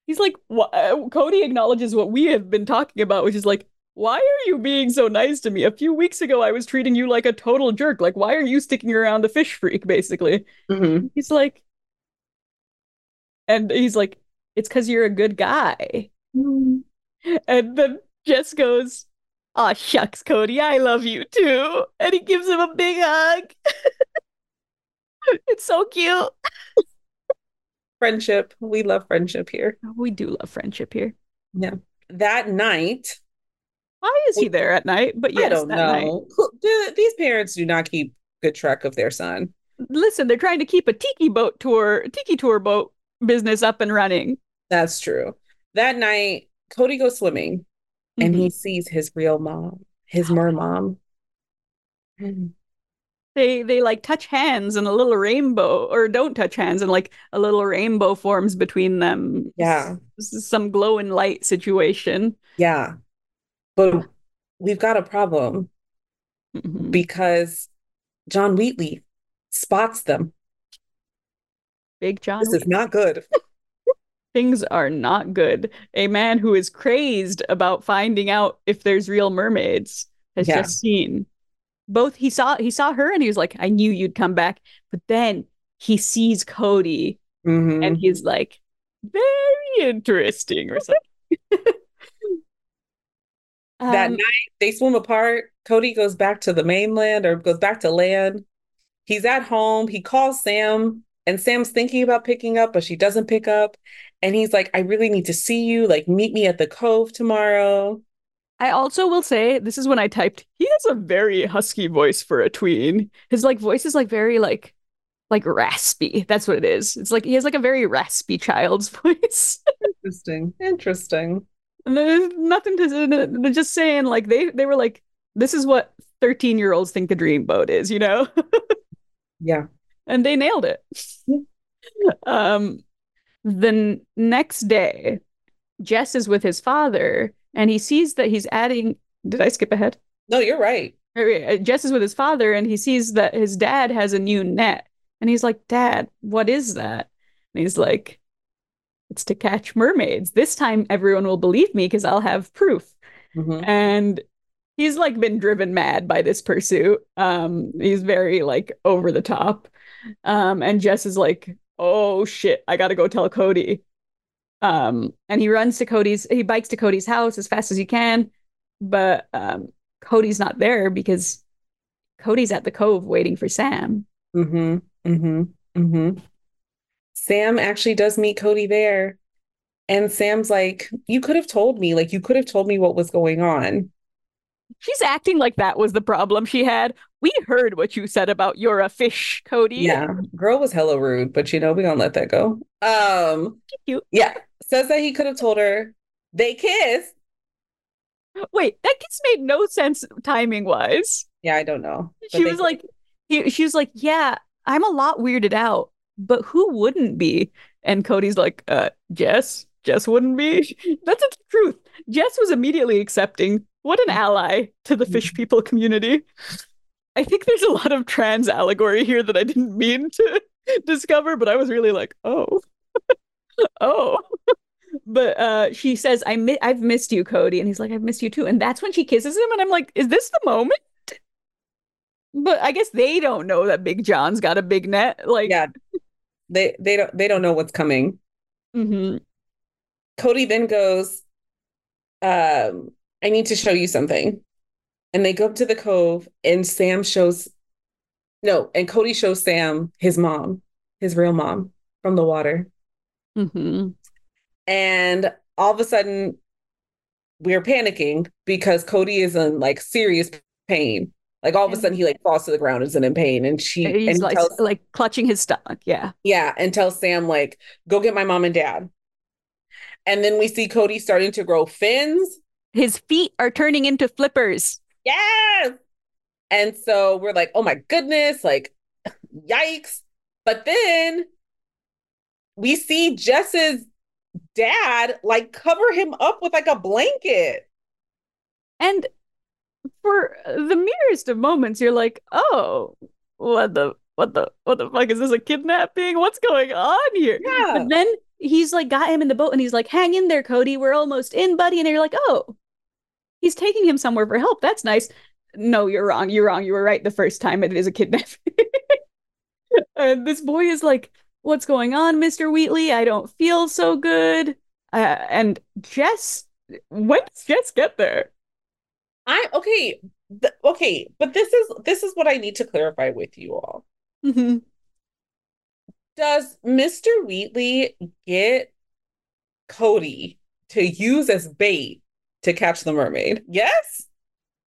Speaker 1: he's like, wh- uh, Cody acknowledges what we have been talking about, which is like, why are you being so nice to me? A few weeks ago, I was treating you like a total jerk. Like, why are you sticking around the fish freak, basically?
Speaker 2: Mhm.
Speaker 1: He's like, and he's like, it's because you're a good guy. And then Jess goes, Aw, shucks, Cody, I love you too. And he gives him a big hug. it's so cute.
Speaker 2: Friendship. We love friendship here.
Speaker 1: We do love friendship here. Yeah.
Speaker 2: That night,
Speaker 1: Why is he there at night? But yes,
Speaker 2: I don't
Speaker 1: night.
Speaker 2: know. Do- These parents do not keep good track of their son.
Speaker 1: Listen, they're trying to keep a tiki boat tour, tiki tour boat business up and running.
Speaker 2: That's true. That night, Cody goes swimming and
Speaker 1: Mhm.
Speaker 2: he sees his real mom, his mer mom.
Speaker 1: They they like touch hands and a little rainbow, or don't touch hands and like a little rainbow forms between them.
Speaker 2: Yeah.
Speaker 1: This is some glow and light situation.
Speaker 2: Yeah. But we've got a problem
Speaker 1: Mhm.
Speaker 2: because John Wheatley spots them.
Speaker 1: Big John.
Speaker 2: This is not good.
Speaker 1: Things are not good. A man who is crazed about finding out if there's real mermaids has
Speaker 2: Yeah.
Speaker 1: just seen both he saw he saw her and he was like, I knew you'd come back. But then he sees Cody
Speaker 2: Mhm.
Speaker 1: and he's like, very interesting or something.
Speaker 2: that
Speaker 1: Um,
Speaker 2: night they swim apart. Cody goes back to the mainland or goes back to land. He's at home. He calls Sam, and Sam's thinking about picking up, but she doesn't pick up. And he's like, I really need to see you. Like, meet me at the cove tomorrow.
Speaker 1: I also will say this is when I typed, he has a very husky voice for a tween. His like voice is like very like like raspy. That's what it is. It's like he has like a very raspy child's voice.
Speaker 2: Interesting. Interesting.
Speaker 1: And there's nothing to they're just saying like they they were like this is what 13 year olds think a dreamboat is, you know?
Speaker 2: Yeah.
Speaker 1: and they nailed it. Um the next day, Jess is with his father and he sees that he's adding did I skip ahead?
Speaker 2: No, you're right.
Speaker 1: Right. Jess is with his father and he sees that his dad has a new net And he's like, Dad, what is that? And he's like, It's to catch mermaids. This time everyone will believe me because I'll have proof.
Speaker 2: Mhm.
Speaker 1: And he's like been driven mad by this pursuit. Um, he's very like over the top. Um, and Jess is like, oh shit, I gotta go tell Cody. Um, and he runs to Cody's, he bikes to Cody's house as fast as he can, but um, Cody's not there because Cody's at the cove waiting for Sam.
Speaker 2: Mm-hmm. Mhm. Mhm. Sam actually does meet Cody there. And Sam's like, "You could have told me. Like you could have told me what was going on."
Speaker 1: She's acting like that was the problem she had. We heard what you said about you're a fish, Cody.
Speaker 2: Yeah, girl was hella rude, but you know, we gonna let that go. Um,
Speaker 1: Cute.
Speaker 2: yeah, says that he could have told her they kissed.
Speaker 1: Wait, that kiss made no sense timing wise.
Speaker 2: Yeah, I don't know.
Speaker 1: She was like, he, she was like, yeah, I'm a lot weirded out, but who wouldn't be? And Cody's like, uh, Jess, Jess wouldn't be. That's the truth. Jess was immediately accepting. What an ally to the fish people community. I think there's a lot of trans allegory here that I didn't mean to discover, but I was really like, oh, oh. But uh, she says, "I mi- I've missed you, Cody," and he's like, "I've missed you too." And that's when she kisses him, and I'm like, "Is this the moment?" But I guess they don't know that Big John's got a big net. Like,
Speaker 2: yeah, they they don't they don't know what's coming.
Speaker 1: mhm.
Speaker 2: Cody then goes, um, I need to show you something. And they go up to the cove, and Sam shows, no, and Cody shows Sam his mom, his real mom from the water.
Speaker 1: Mhm.
Speaker 2: And all of a sudden, we're panicking because Cody is in like serious pain. Like all of a sudden, he like falls to the ground and is in pain. And she, and
Speaker 1: He's
Speaker 2: he
Speaker 1: like,
Speaker 2: tells,
Speaker 1: like clutching his stomach. Yeah.
Speaker 2: yeah, and tells Sam, like, go get my mom and dad. And then we see Cody starting to grow fins.
Speaker 1: His feet are turning into flippers.
Speaker 2: Yes. And so we're like, oh my goodness, like, yikes. But then we see Jess's dad like cover him up with like a blanket.
Speaker 1: And for the merest of moments, you're like, oh, what the what the what the fuck is this a kidnapping? What's going on here?
Speaker 2: Yeah.
Speaker 1: But then he's like got him in the boat and he's like, hang in there, Cody. We're almost in, buddy. And you're like, oh, he's taking him somewhere for help. That's nice. No, you're wrong. You're wrong. You were right the first time. It is a kidnapping. and this boy is like, what's going on, Mr. Wheatley? I don't feel so good. Uh, and Jess, when does Jess get there?
Speaker 2: I okay, th- okay, but this is this is what I need to clarify with you all.
Speaker 1: Mm-hmm.
Speaker 2: Does Mr. Wheatley get Cody to use as bait to catch the mermaid? Yes?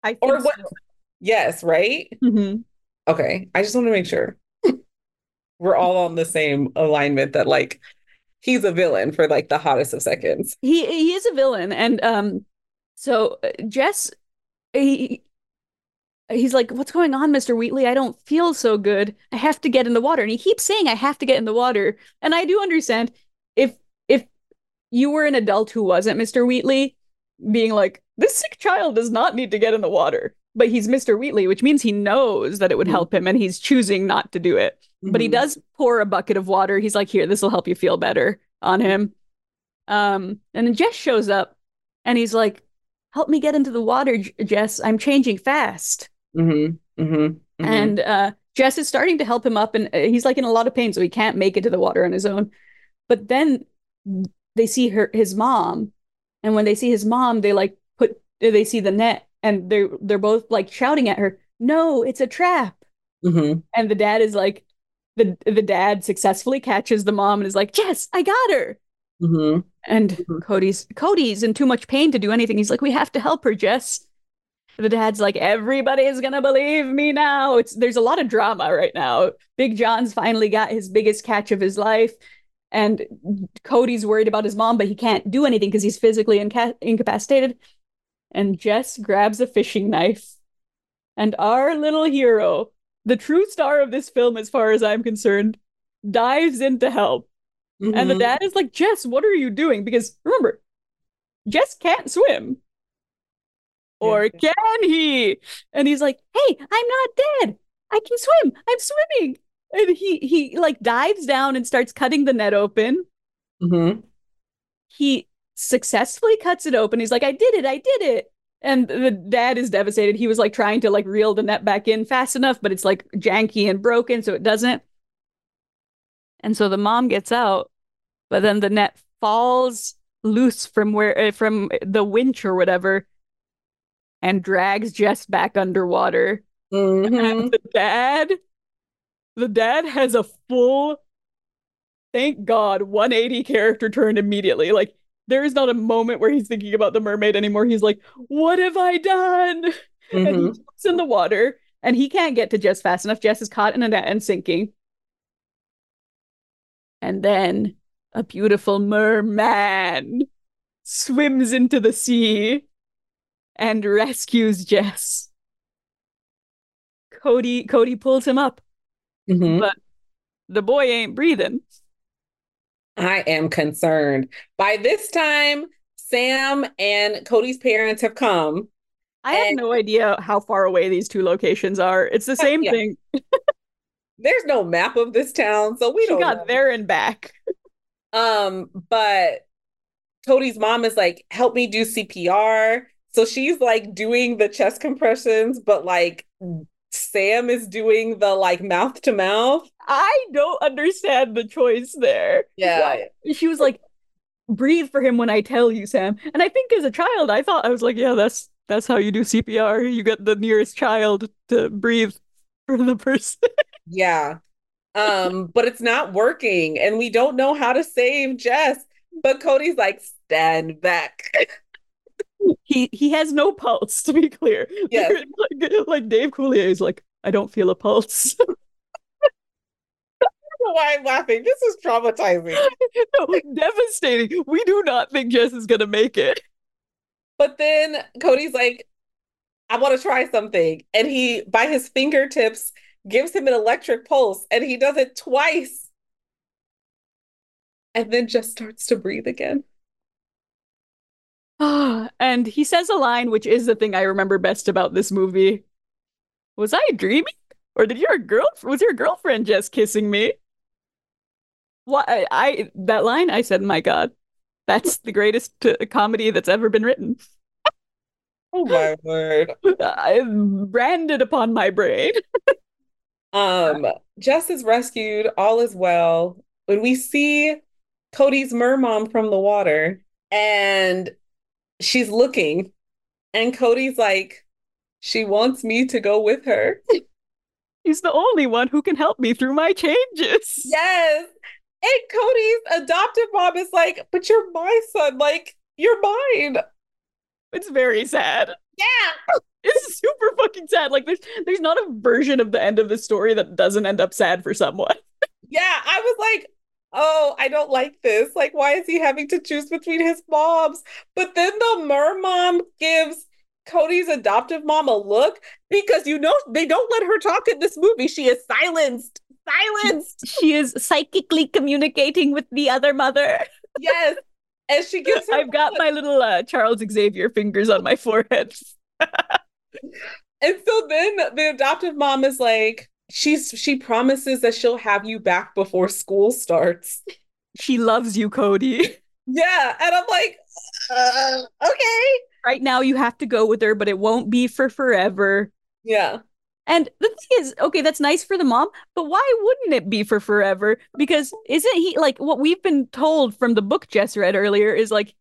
Speaker 1: I think
Speaker 2: Or what?
Speaker 1: so.
Speaker 2: Yes, right?
Speaker 1: Mhm.
Speaker 2: Okay, I just want to make sure we're all on the same alignment that like he's a villain for like the hottest of seconds.
Speaker 1: He he is a villain, and um, so uh, Jess, he he's like, "What's going on, Mr. Wheatley? I don't feel so good. I have to get in the water." And he keeps saying, "I have to get in the water." And I do understand if if you were an adult who wasn't Mr. Wheatley, being like, "This sick child does not need to get in the water." But he's Mr. Wheatley, which means he knows that it would
Speaker 2: Mhm.
Speaker 1: help him, and he's choosing not to do it. But he
Speaker 2: Mhm.
Speaker 1: does pour a bucket of water. He's like, "Here, this will help you feel better." On him, um, and then Jess shows up, and he's like, "Help me get into the water, Jess. I'm changing fast."
Speaker 2: Mm-hmm. mhm, mhm.
Speaker 1: And uh, Jess is starting to help him up, and uh, he's like in a lot of pain, so he can't make it to the water on his own. But then they see her, his mom, and when they see his mom, they like put, they see the net, and they're they're both like shouting at her, "No, it's a trap!"
Speaker 2: Mhm.
Speaker 1: And the dad is like, the the dad successfully catches the mom and is like, "Jess, I got her."
Speaker 2: Mhm.
Speaker 1: And
Speaker 2: Mhm.
Speaker 1: Cody's Cody's in too much pain to do anything. He's like, "We have to help her, Jess." The dad's like, "Everybody's gonna believe me now." It's there's a lot of drama right now. Big John's finally got his biggest catch of his life, and Cody's worried about his mom, but he can't do anything because he's physically inca- incapacitated. And Jess grabs a fishing knife, and our little hero, the true star of this film, as far as I'm concerned, dives in to help. And the
Speaker 2: Mhm.
Speaker 1: dad is like, Jess, what are you doing? Because remember, Jess can't swim. Or
Speaker 2: Yeah.
Speaker 1: can he? And he's like, hey, I'm not dead. I can swim. I'm swimming. And he he like dives down and starts cutting the net open.
Speaker 2: hmm
Speaker 1: He successfully cuts it open. He's like, I did it, I did it. And the dad is devastated. He was like trying to like reel the net back in fast enough, but it's like janky and broken, so it doesn't. And so the mom gets out, but then the net falls loose from where uh, from the winch or whatever and drags Jess back underwater.
Speaker 2: hmm
Speaker 1: And the dad, the dad has a full, thank God, 180 character turn immediately. Like there is not a moment where he's thinking about the mermaid anymore. He's like, "What have I done?" And he
Speaker 2: hmm
Speaker 1: jumps in the water, and he can't get to Jess fast enough. Jess is caught in a net and sinking. And then a beautiful merman swims into the sea and rescues Jess. Cody Cody pulls him up,
Speaker 2: hmm
Speaker 1: but the boy ain't breathing.
Speaker 2: I am concerned. By this time, Sam and Cody's parents have come.
Speaker 1: I have no idea how far away these two locations are. It's the same
Speaker 2: Yeah.
Speaker 1: thing.
Speaker 2: There's no map of this town, so we
Speaker 1: She
Speaker 2: don't
Speaker 1: got
Speaker 2: know.
Speaker 1: there and back.
Speaker 2: Um, but Cody's mom is like, help me do CPR. So she's like doing the chest compressions, but like Sam is doing the like mouth to mouth.
Speaker 1: I don't understand the choice there. Why- She was like, breathe for him when I tell you, Sam. And I think as a child, I thought I was like, yeah, that's that's how you do CPR. You get the nearest child to breathe for the person.
Speaker 2: Yeah. Um, but it's not working, and we don't know how to save Jess. But Cody's like, stand back.
Speaker 1: he he has no pulse, to be clear.
Speaker 2: Yes.
Speaker 1: like, like Dave Coulier is like, I don't feel a pulse.
Speaker 2: Why I'm laughing? This is traumatizing.
Speaker 1: no, devastating. We do not think Jess is gonna make it.
Speaker 2: But then Cody's like, I want to try something. And he, by his fingertips, gives him an electric pulse and he does it twice. And then just starts to breathe again.
Speaker 1: Ah, and he says a line which is the thing I remember best about this movie. Was I dreaming? Or did your girl was your girlfriend just kissing me? What I, I that line I said, my God, that's the greatest uh, comedy that's ever been written.
Speaker 2: Oh my word.
Speaker 1: I branded upon my brain.
Speaker 2: Um, Jess is rescued, all is well. When we see Cody's mermom from the water and she's looking, and Cody's like, she wants me to go with her.
Speaker 1: He's the only one who can help me through my changes.
Speaker 2: Yes. And Cody's adoptive mom is like, but you're my son. Like, you're mine.
Speaker 1: It's very sad.
Speaker 2: Yeah.
Speaker 1: It's super fucking sad. Like there's there's not a version of the end of the story that doesn't end up sad for someone.
Speaker 2: Yeah. I was like, oh, I don't like this. Like, why is he having to choose between his moms? But then the mer mom gives Cody's adoptive mom a look because you know they don't let her talk in this movie. She is silenced. Silenced.
Speaker 1: She is psychically communicating with the other mother.
Speaker 2: Yes. And she gives her
Speaker 1: I've got my little uh, Charles Xavier fingers on my forehead.
Speaker 2: And so then the adoptive mom is like, she's she promises that she'll have you back before school starts.
Speaker 1: She loves you, Cody.
Speaker 2: Yeah, and I'm like, uh, okay.
Speaker 1: Right now you have to go with her, but it won't be for forever.
Speaker 2: Yeah.
Speaker 1: And the thing is, okay, that's nice for the mom, but why wouldn't it be for forever? Because isn't he like what we've been told from the book Jess read earlier is like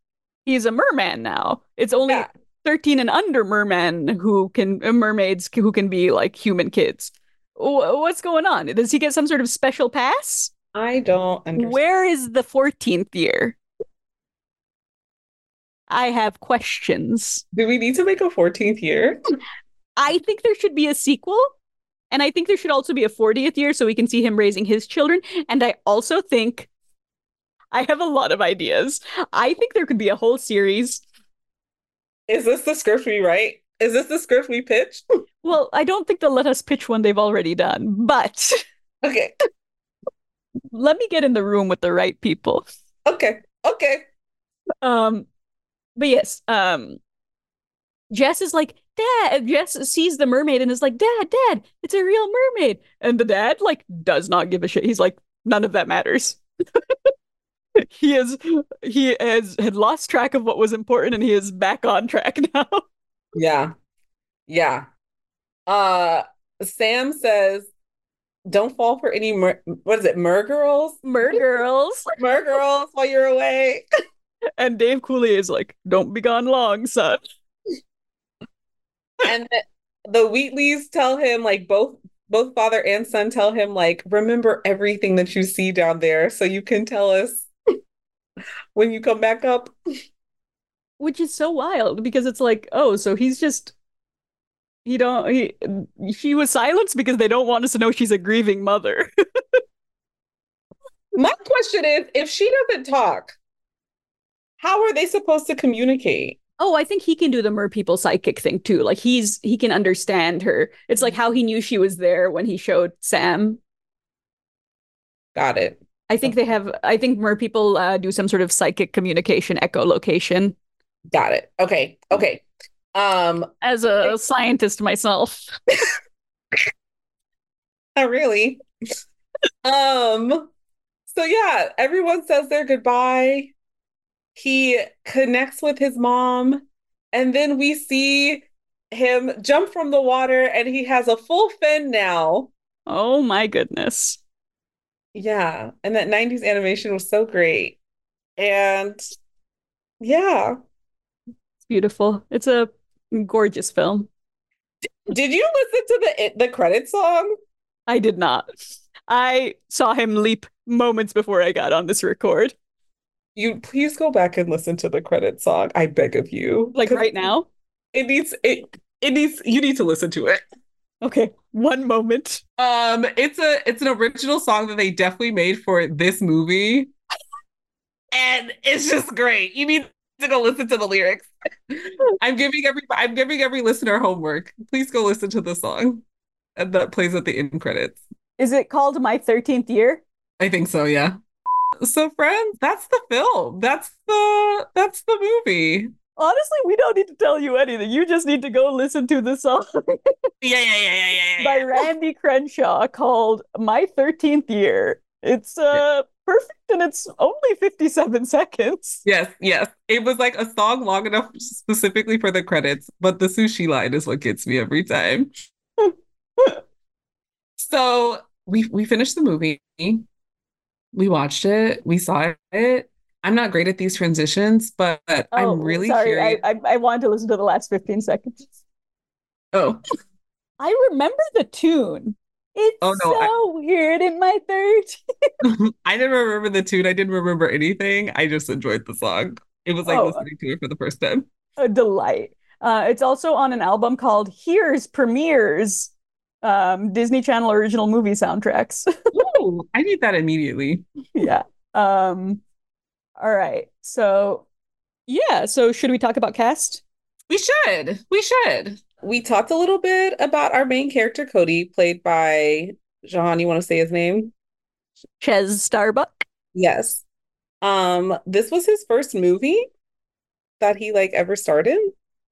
Speaker 1: he's a merman now. It's only
Speaker 2: Yeah.
Speaker 1: 13 and under mermen who can uh, mermaids who can be like human kids. Wh- What's going on? Does he get some sort of special pass?
Speaker 2: I don't understand.
Speaker 1: Where is the 14th year? I have questions.
Speaker 2: Do we need to make a 14th year?
Speaker 1: I think there should be a sequel. And I think there should also be a 40th year so we can see him raising his children. And I also think I have a lot of ideas. I think there could be a whole series.
Speaker 2: Is this the script we write? Is this the script we pitch?
Speaker 1: Well, I don't think they'll let us pitch one they've already done, but
Speaker 2: Okay.
Speaker 1: let me get in the room with the right people.
Speaker 2: Okay. Okay.
Speaker 1: Um, but yes, um, Jess is like Dad. And Jess sees the mermaid and is like, Dad, Dad, it's a real mermaid. And the dad like does not give a shit. He's like, none of that matters. he is he has had lost track of what was important and he is back on track now.
Speaker 2: Yeah. Yeah. Uh Sam says, don't fall for any mer- what is it, mer girls?
Speaker 1: Mer girls.
Speaker 2: Mer girls while you're away.
Speaker 1: And Dave Coulier is like, don't be gone long, son.
Speaker 2: And the, the Wheatleys tell him like both both father and son tell him like remember everything that you see down there so you can tell us when you come back up.
Speaker 1: Which is so wild because it's like, oh, so he's just you know, he she was silenced because they don't want us to know she's a grieving mother.
Speaker 2: My question is if she doesn't talk, how are they supposed to communicate?
Speaker 1: Oh, I think he can do the mer people psychic thing too. Like he's he can understand her. It's like how he knew she was there when he showed Sam.
Speaker 2: Got it.
Speaker 1: I think they have. I think mer people uh, do some sort of psychic communication echolocation.
Speaker 2: Got it. Okay. Okay. Um,
Speaker 1: As a scientist myself,
Speaker 2: not really. um, so yeah, everyone says their goodbye. He connects with his mom, and then we see him jump from the water, and he has a full fin now.
Speaker 1: oh my goodness.
Speaker 2: Yeah, and that 90s animation was so great. And yeah.
Speaker 1: It's beautiful. It's a gorgeous film.
Speaker 2: Did you listen to the the credit song?
Speaker 1: I did not. I saw him leap moments before I got on this record.
Speaker 2: You please go back and listen to the credit song. I beg of you.
Speaker 1: Like right now.
Speaker 2: It needs it it needs you need to listen to it.
Speaker 1: Okay, one moment.
Speaker 2: Um it's a it's an original song that they definitely made for this movie. And it's just great. You need to go listen to the lyrics. I'm giving every I'm giving every listener homework. Please go listen to the song. And that plays at the end credits.
Speaker 1: Is it called My 13th Year?
Speaker 2: I think so, yeah. So friends, that's the film. That's the that's the movie.
Speaker 1: Honestly, we don't need to tell you anything. You just need to go listen to the song
Speaker 2: Yeah, yeah, yeah, yeah, yeah.
Speaker 1: by Randy Crenshaw called My 13th Year. It's uh perfect and it's only 57 seconds.
Speaker 2: Yes, yes. It was like a song long enough specifically for the credits, but the sushi line is what gets me every time. so we we finished the movie. We watched it. We saw it. I'm not great at these transitions, but
Speaker 1: Oh,
Speaker 2: I'm really
Speaker 1: sorry.
Speaker 2: curious.
Speaker 1: I, I I wanted to listen to the last 15 seconds.
Speaker 2: Oh,
Speaker 1: I remember the tune. It's
Speaker 2: Oh, no, I-
Speaker 1: so weird in my third.
Speaker 2: I didn't remember the tune. I didn't remember anything. I just enjoyed the song. It was like
Speaker 1: Oh.
Speaker 2: listening to it for the first time.
Speaker 1: A delight. Uh, it's also on an album called Here's Premieres, um, Disney Channel original movie soundtracks.
Speaker 2: Ooh, I need that immediately.
Speaker 1: yeah. Um, all right. So, yeah. So, should we talk about cast?
Speaker 2: We should. We should. We talked a little bit about our main character, Cody, played by Jehan. You want to say his name?
Speaker 1: Chez Starbuck.
Speaker 2: Yes. Um, this was his first movie that he like ever started.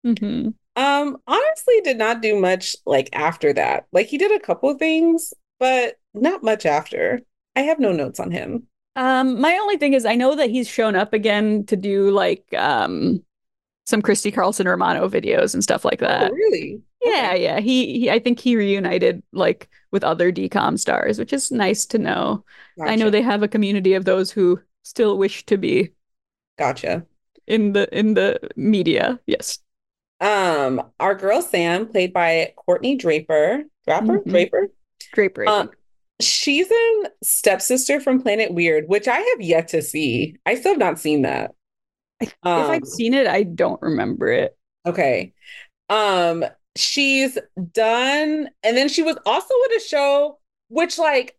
Speaker 1: hmm
Speaker 2: Um, honestly, did not do much like after that. Like he did a couple of things, but not much after. I have no notes on him.
Speaker 1: Um, my only thing is I know that he's shown up again to do like um some Christy Carlson Romano videos and stuff like that.
Speaker 2: Oh, really?
Speaker 1: Yeah, yeah. He, he I think he reunited like with other DCOM stars, which is nice to know. I know they have a community of those who still wish to be
Speaker 2: Gotcha.
Speaker 1: in the in the media. Yes.
Speaker 2: Um, our girl Sam, played by Courtney Draper. Draper?
Speaker 1: Mhm.
Speaker 2: Draper?
Speaker 1: Draper. I
Speaker 2: Um, she's in Stepsister from Planet Weird, which I have yet to see. I still have not seen that.
Speaker 1: if
Speaker 2: Um,
Speaker 1: I've seen it, I don't remember it.
Speaker 2: okay. Um, she's done, and then she was also in a show, which like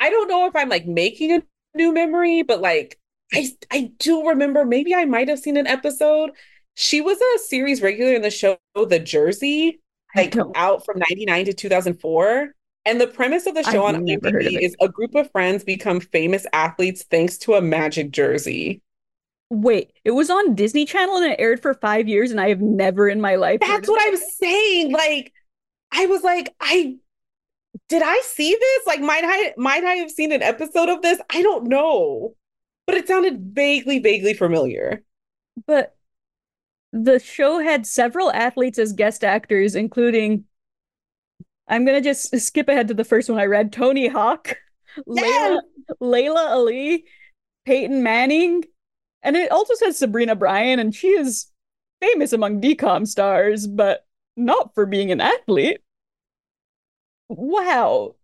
Speaker 2: I don't know if I'm like making a new memory, but like I I do remember maybe I might have seen an episode. She was a series regular in the show The Jersey, like out from 99 to 2004. And the premise of the show
Speaker 1: I've
Speaker 2: on
Speaker 1: never heard of
Speaker 2: IMDb is a group of friends become famous athletes thanks to a magic jersey.
Speaker 1: Wait, it was on Disney Channel and it aired for five years, and I have never in my life.
Speaker 2: That's what I was saying. Like, I was like, I did I see this? Like, might I might I have seen an episode of this? I don't know, but it sounded vaguely, vaguely familiar.
Speaker 1: But the show had several athletes as guest actors, including. I'm gonna just skip ahead to the first one I read. Tony Hawk, Layla Laila Ali, Peyton Manning, and it also says Sabrina Bryan, and she is famous among DCOM stars, but not for being an athlete. Wow.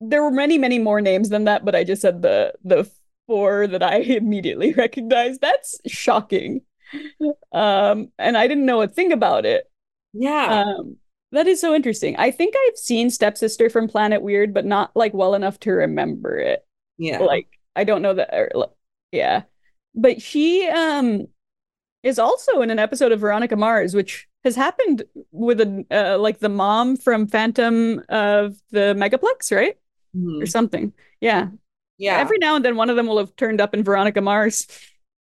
Speaker 1: There were many, many more names than that, but I just said the the four that I immediately recognized. That's shocking. Um, and I didn't know a thing about it.
Speaker 2: Yeah.
Speaker 1: Um, that is so interesting. I think I've seen Stepsister from Planet Weird, but not like well enough to remember it.
Speaker 2: Yeah.
Speaker 1: Like I don't know that. Or, yeah, but she um is also in an episode of Veronica Mars, which has happened with a uh, like the mom from Phantom of the Megaplex, right?
Speaker 2: Mhm.
Speaker 1: Or something. Yeah.
Speaker 2: Yeah.
Speaker 1: Every now and then one of them will have turned up in Veronica Mars.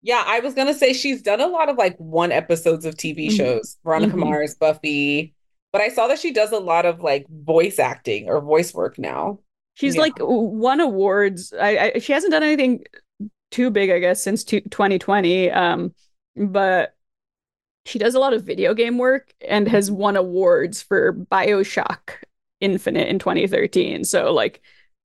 Speaker 2: Yeah, I was gonna say she's done a lot of like one episodes of TV
Speaker 1: Mhm.
Speaker 2: shows, Veronica
Speaker 1: Mhm.
Speaker 2: Mars, Buffy, but I saw that she does a lot of like voice acting or voice work now.
Speaker 1: She's
Speaker 2: Yeah.
Speaker 1: like won awards. I, I she hasn't done anything too big, I guess, since two, 2020. Um, but she does a lot of video game work and has won awards for BioShock Infinite in 2013. So like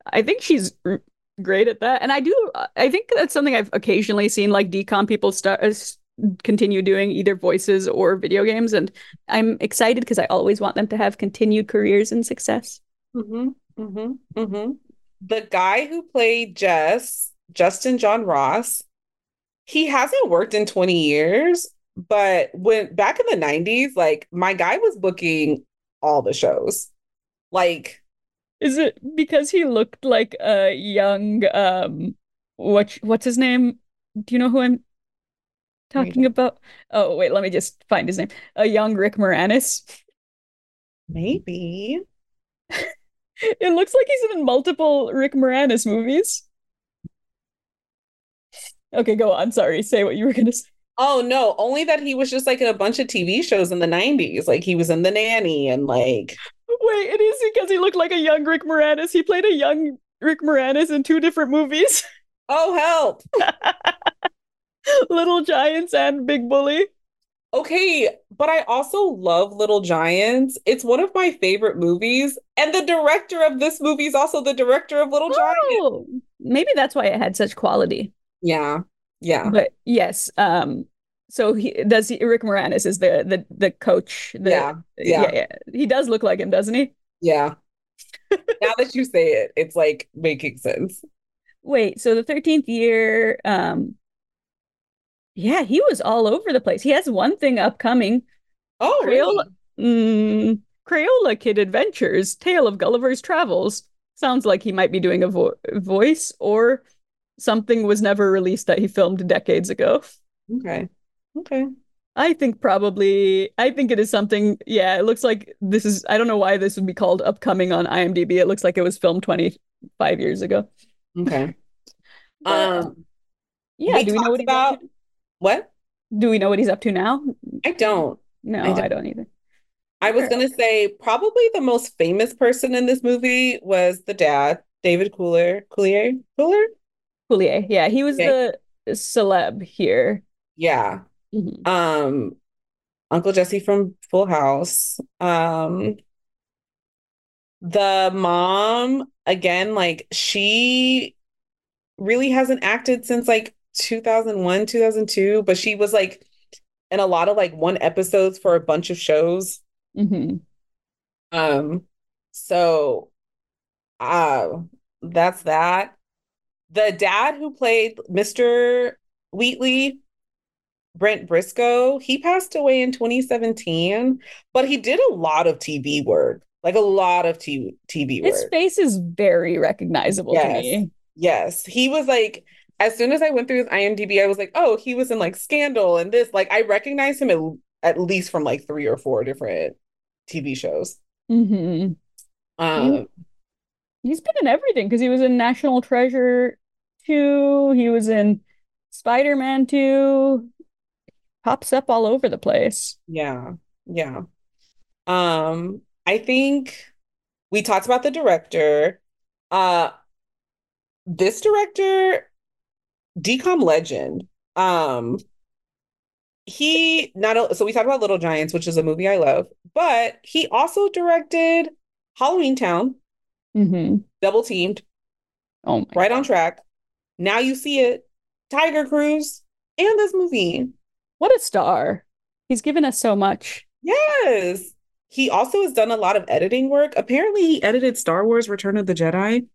Speaker 1: I think she's r- great at that. And I do I think that's something I've occasionally seen like DCOM people start s- continue doing either voices or video games and I'm excited because I always want them to have continued careers and success.
Speaker 2: Mm-hmm, mm-hmm, mm-hmm. The guy who played Jess, Justin Jon Ross, he hasn't worked in 20 years, but when back in the 90s, like my guy was booking all the shows. Like,
Speaker 1: Is it because he looked like a young um what what's his name? Do you know who I'm talking about? Oh wait, let me just find his name. A young Rick Moranis.
Speaker 2: maybe.
Speaker 1: It looks like he's in multiple Rick Moranis movies. Okay, go on. Sorry, say what you were gonna say.
Speaker 2: Oh no, only that he was just like in a bunch of TV shows in the 90s. Like he was in The Nanny and like
Speaker 1: Wait, it is because he looked like a young Rick Moranis. He played a young Rick Moranis in two different movies,
Speaker 2: oh help.
Speaker 1: Little Giants and Big Bully.
Speaker 2: Okay, but I also love Little Giants. It's one of my favorite movies, and the director of this movie is also the director of Little Giants.
Speaker 1: Oh, maybe that's why it had such quality.
Speaker 2: Yeah, yeah,
Speaker 1: But yes, um, so he does he, Rick Moranis is the the the coach. The,
Speaker 2: yeah, yeah.
Speaker 1: yeah, He does look like him, doesn't he?
Speaker 2: yeah. Now that you say it, it's like making sense.
Speaker 1: Wait, so the 13th year, um, yeah, he was all over the place. He has one thing upcoming,
Speaker 2: Oh,
Speaker 1: Crayola,
Speaker 2: really?
Speaker 1: mm, Crayola Kid Adventures, Tale of Gulliver's Travels. Sounds like he might be doing a vo voice or something was never released that he filmed decades ago.
Speaker 2: Okay, okay.
Speaker 1: I think probably, I think it is something. Yeah, it looks like this is, I don't know why this would be called upcoming on IMDb. It looks like it was filmed 25 years ago.
Speaker 2: Okay.
Speaker 1: But,
Speaker 2: Um,
Speaker 1: yeah,
Speaker 2: we
Speaker 1: do we know what
Speaker 2: about what?
Speaker 1: Do we know what he's up to now?
Speaker 2: I don't.
Speaker 1: No,
Speaker 2: I don't.
Speaker 1: I don't either.
Speaker 2: I was gonna say probably the most famous person in this movie was the dad, David Cooler, Coulier, Cooler.
Speaker 1: Coulier. Yeah, he was
Speaker 2: Okay.
Speaker 1: the celeb here.
Speaker 2: Yeah.
Speaker 1: Mhm.
Speaker 2: Um, Uncle Jesse from Full House. Um, the mom, again, like she really hasn't acted since like 2001, 2002, but she was like in a lot of like one episodes for a bunch of shows.
Speaker 1: Mhm.
Speaker 2: Um, so uh that's that. The dad who played Mr. Wheatley, Brent Briscoe, he passed away in 2017, but he did a lot of TV work, like a lot of TV TV
Speaker 1: His face is very recognizable to
Speaker 2: Yes.
Speaker 1: me.
Speaker 2: Yes, he was like, as soon as I went through his IMDb, I was like, oh, he was in like Scandal and this. Like, I recognized him at, at least from like three or four different TV shows.
Speaker 1: Mm-hmm.
Speaker 2: Um,
Speaker 1: He's been in everything because he was in National Treasure 2. He was in Spider-Man 2 pops up all over the place.
Speaker 2: Yeah. Yeah. Um, I think we talked about the director. Uh, this director, DCOM legend. Um, he not so we talked about Little Giants, which is a movie I love, but he also directed Halloween Town,
Speaker 1: Mm-hmm.
Speaker 2: Double Teamed,
Speaker 1: Oh my
Speaker 2: Right on Track. Now you see it, Tiger Cruise, and this movie.
Speaker 1: What a star. He's given us so much.
Speaker 2: Yes. He also has done a lot of editing work. Apparently, he edited Star Wars Return of the Jedi.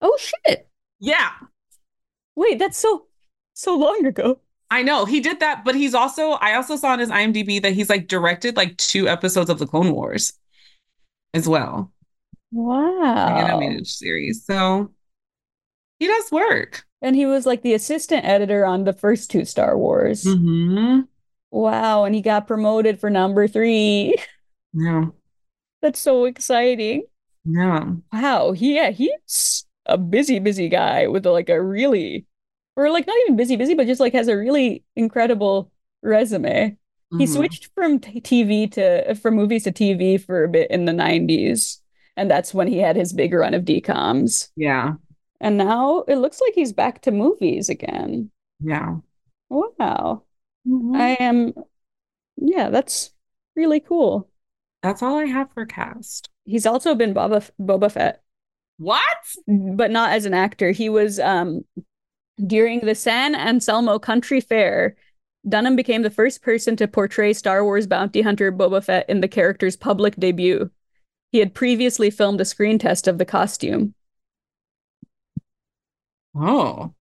Speaker 1: Oh shit.
Speaker 2: Yeah,
Speaker 1: Wait, that's so so long ago.
Speaker 2: I know he did that, but he's also I also saw on his IMDb that he's like directed like two episodes of the Clone Wars as well,
Speaker 1: Wow.
Speaker 2: animated series. So he does work.
Speaker 1: And he was like the assistant editor on the first two Star Wars.
Speaker 2: Mm-hmm.
Speaker 1: Wow, and he got promoted for number three.
Speaker 2: Yeah,
Speaker 1: That's so exciting.
Speaker 2: yeah,
Speaker 1: Wow, he yeah, he's a busy, busy guy with like a really, or like not even busy, busy, but just like has a really incredible resume. He
Speaker 2: Mhm.
Speaker 1: switched from t TV to from movies to TV for a bit in the 90s, and that's when he had his big run of DCOMs.
Speaker 2: Yeah,
Speaker 1: And now it looks like he's back to movies again.
Speaker 2: yeah.
Speaker 1: Wow.
Speaker 2: Mhm.
Speaker 1: I am, yeah, that's really cool.
Speaker 2: That's all I have for cast.
Speaker 1: He's also been Boba Boba Fett,
Speaker 2: What?
Speaker 1: but not as an actor. He was um during the San Anselmo Country Fair. Dunham became the first person to portray Star Wars bounty hunter Boba Fett in the character's public debut. He had previously filmed a screen test of the costume.
Speaker 2: Oh,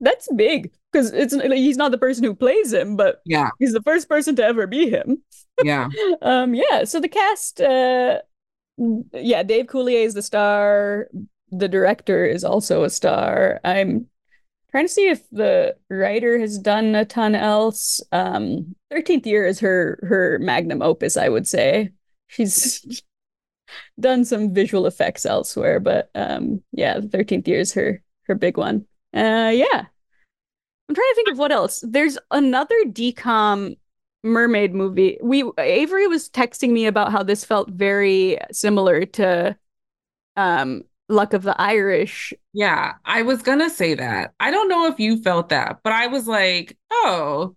Speaker 1: That's big because it's he's not the person who plays him, but
Speaker 2: yeah,
Speaker 1: he's the first person to ever be him.
Speaker 2: yeah.
Speaker 1: Um, yeah, so the cast, uh, yeah, Dave Coulier is the star. The director is also a star. I'm trying to see if the writer has done a ton else. Um, 13th Year is her her magnum opus, I would say. She's done some visual effects elsewhere, but um, yeah, 13th Year is her her big one. Uh, yeah. I'm trying to think of what else. There's another DCOM mermaid movie. We Avery was texting me about how this felt very similar to um Luck of the Irish.
Speaker 2: Yeah, I was gonna say that. I don't know if you felt that, but I was like, oh,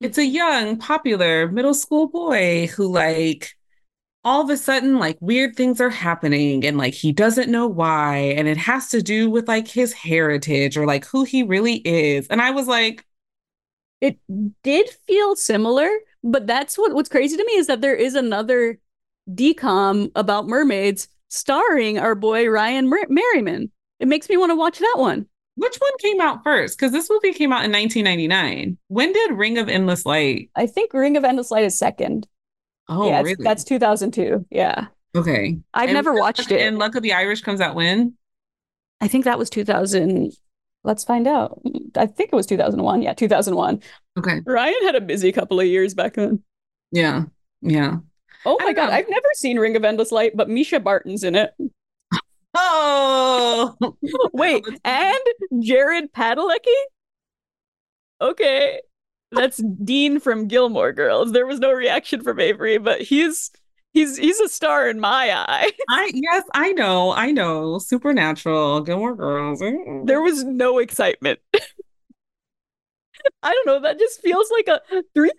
Speaker 2: it's a young, popular middle school boy who, like, all of a sudden, like, weird things are happening and, like, he doesn't know why. And it has to do with, like, his heritage or, like, who he really is. And I was like,
Speaker 1: It did feel similar, but that's what what's crazy to me is that there is another DCOM about mermaids starring our boy Ryan Mer- Merriman. It makes me want to watch that one.
Speaker 2: which one came out first? Because this movie came out in 1999. When did Ring of Endless Light?
Speaker 1: I think Ring of Endless Light is second.
Speaker 2: Oh,
Speaker 1: yeah,
Speaker 2: really?
Speaker 1: that's 2002. Yeah.
Speaker 2: okay.
Speaker 1: I've
Speaker 2: And
Speaker 1: never watched it.
Speaker 2: And Luck of the Irish comes out when?
Speaker 1: I think that was 2000. Let's find out. I think it was 2001. Yeah, 2001.
Speaker 2: Okay.
Speaker 1: Ryan had a busy couple of years back then.
Speaker 2: Yeah. Yeah.
Speaker 1: Oh
Speaker 2: I
Speaker 1: my God,
Speaker 2: know.
Speaker 1: I've never seen Ring of Endless Light, but Mischa Barton's in it.
Speaker 2: Oh,
Speaker 1: Wait, and Jared Padalecki? Okay. That's Dean from Gilmore Girls. There was no reaction from Avery, but he's he's he's a star in my eye.
Speaker 2: I yes, I know, I know. Supernatural, Gilmore Girls.
Speaker 1: There was no excitement. I don't know. That just feels like a three.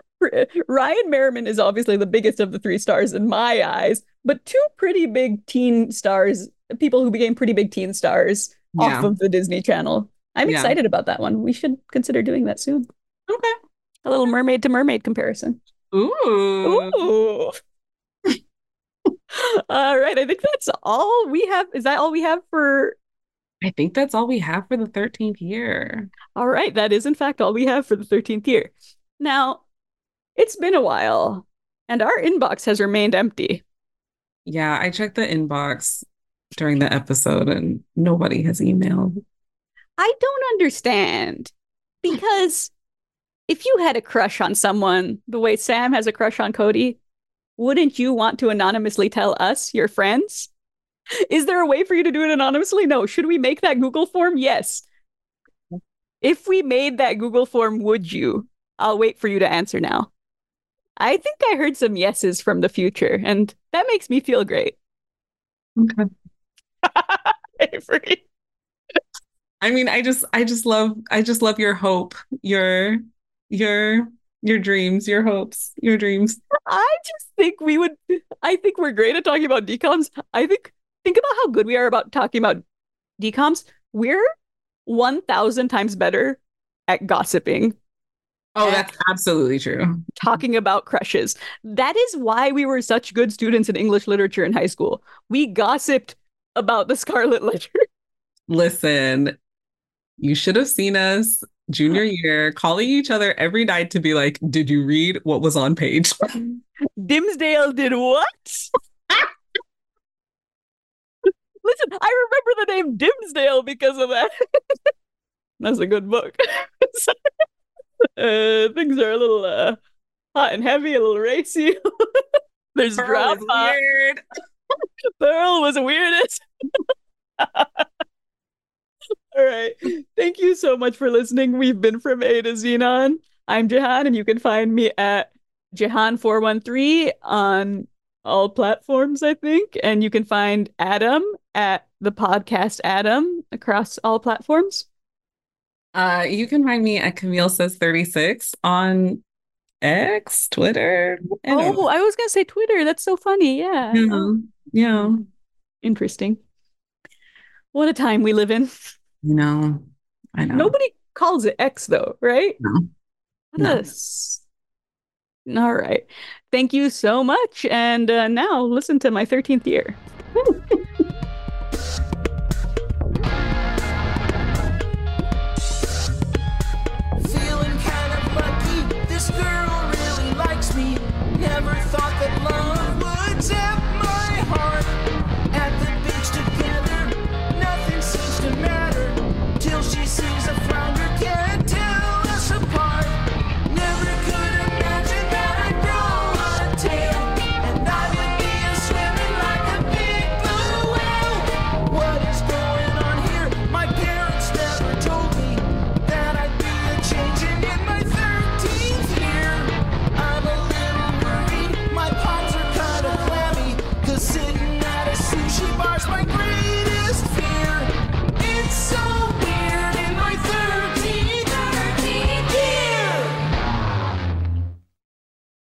Speaker 1: Ryan Merriman is obviously the biggest of the three stars in my eyes, but two pretty big teen stars, people who became pretty big teen stars off of the Disney Channel. I'm
Speaker 2: Yeah.
Speaker 1: excited about that one. We should consider doing that soon.
Speaker 2: Okay.
Speaker 1: A little mermaid to mermaid comparison.
Speaker 2: Ooh.
Speaker 1: Ooh. All right. I think that's all we have. Is that all we have for?
Speaker 2: I think that's all we have for the 13th year.
Speaker 1: All right. That is, in fact, all we have for the 13th year. Now, it's been a while, and our inbox has remained empty.
Speaker 2: Yeah, I checked the inbox during the episode and nobody has emailed.
Speaker 1: I don't understand because if you had a crush on someone the way Sam has a crush on Cody, wouldn't you want to anonymously tell us, your friends? Is there a way for you to do it anonymously? No. Should we make that Google form? Yes. If we made that Google form, would you? I'll wait for you to answer now. I think I heard some yeses from the future, and that makes me feel great.
Speaker 2: Okay.
Speaker 1: Avery.
Speaker 2: I mean, I just I just love I just love your hope, your your your dreams, your hopes, your dreams.
Speaker 1: I just think we would I think we're great at talking about DCOMs. I think think about how good we are about talking about DCOMs. We're 1000 times better at gossiping.
Speaker 2: Oh, that's absolutely true.
Speaker 1: Talking about crushes. That is why we were such good students in English literature in high school. We gossiped about the Scarlet Letter.
Speaker 2: Listen, you should have seen us junior year calling each other every night to be like, Did you read what was on page?
Speaker 1: Dimmesdale did what? Listen, I remember the name Dimmesdale because of that. That's a good book. uh, things are a little uh, hot and heavy, a little racy. There's
Speaker 2: Pearl
Speaker 1: drama.
Speaker 2: weird.
Speaker 1: Pearl was the weirdest. All right. Thank you so much for listening. We've been from A to Zenon. I'm Jehan, and you can find me at Jehan413 on all platforms, I think. And you can find Adam at the podcast Adam across all platforms.
Speaker 2: Uh, you can find me at Camille Says 36 on X, Twitter. and
Speaker 1: Oh, I was gonna say Twitter. That's so funny. Yeah.
Speaker 2: yeah, yeah.
Speaker 1: interesting. What a time we live in.
Speaker 2: You know, I know.
Speaker 1: Nobody calls it X though, right?
Speaker 2: No.
Speaker 1: What
Speaker 2: No.
Speaker 1: All right. Thank you so much. And uh, now listen to my 13th year.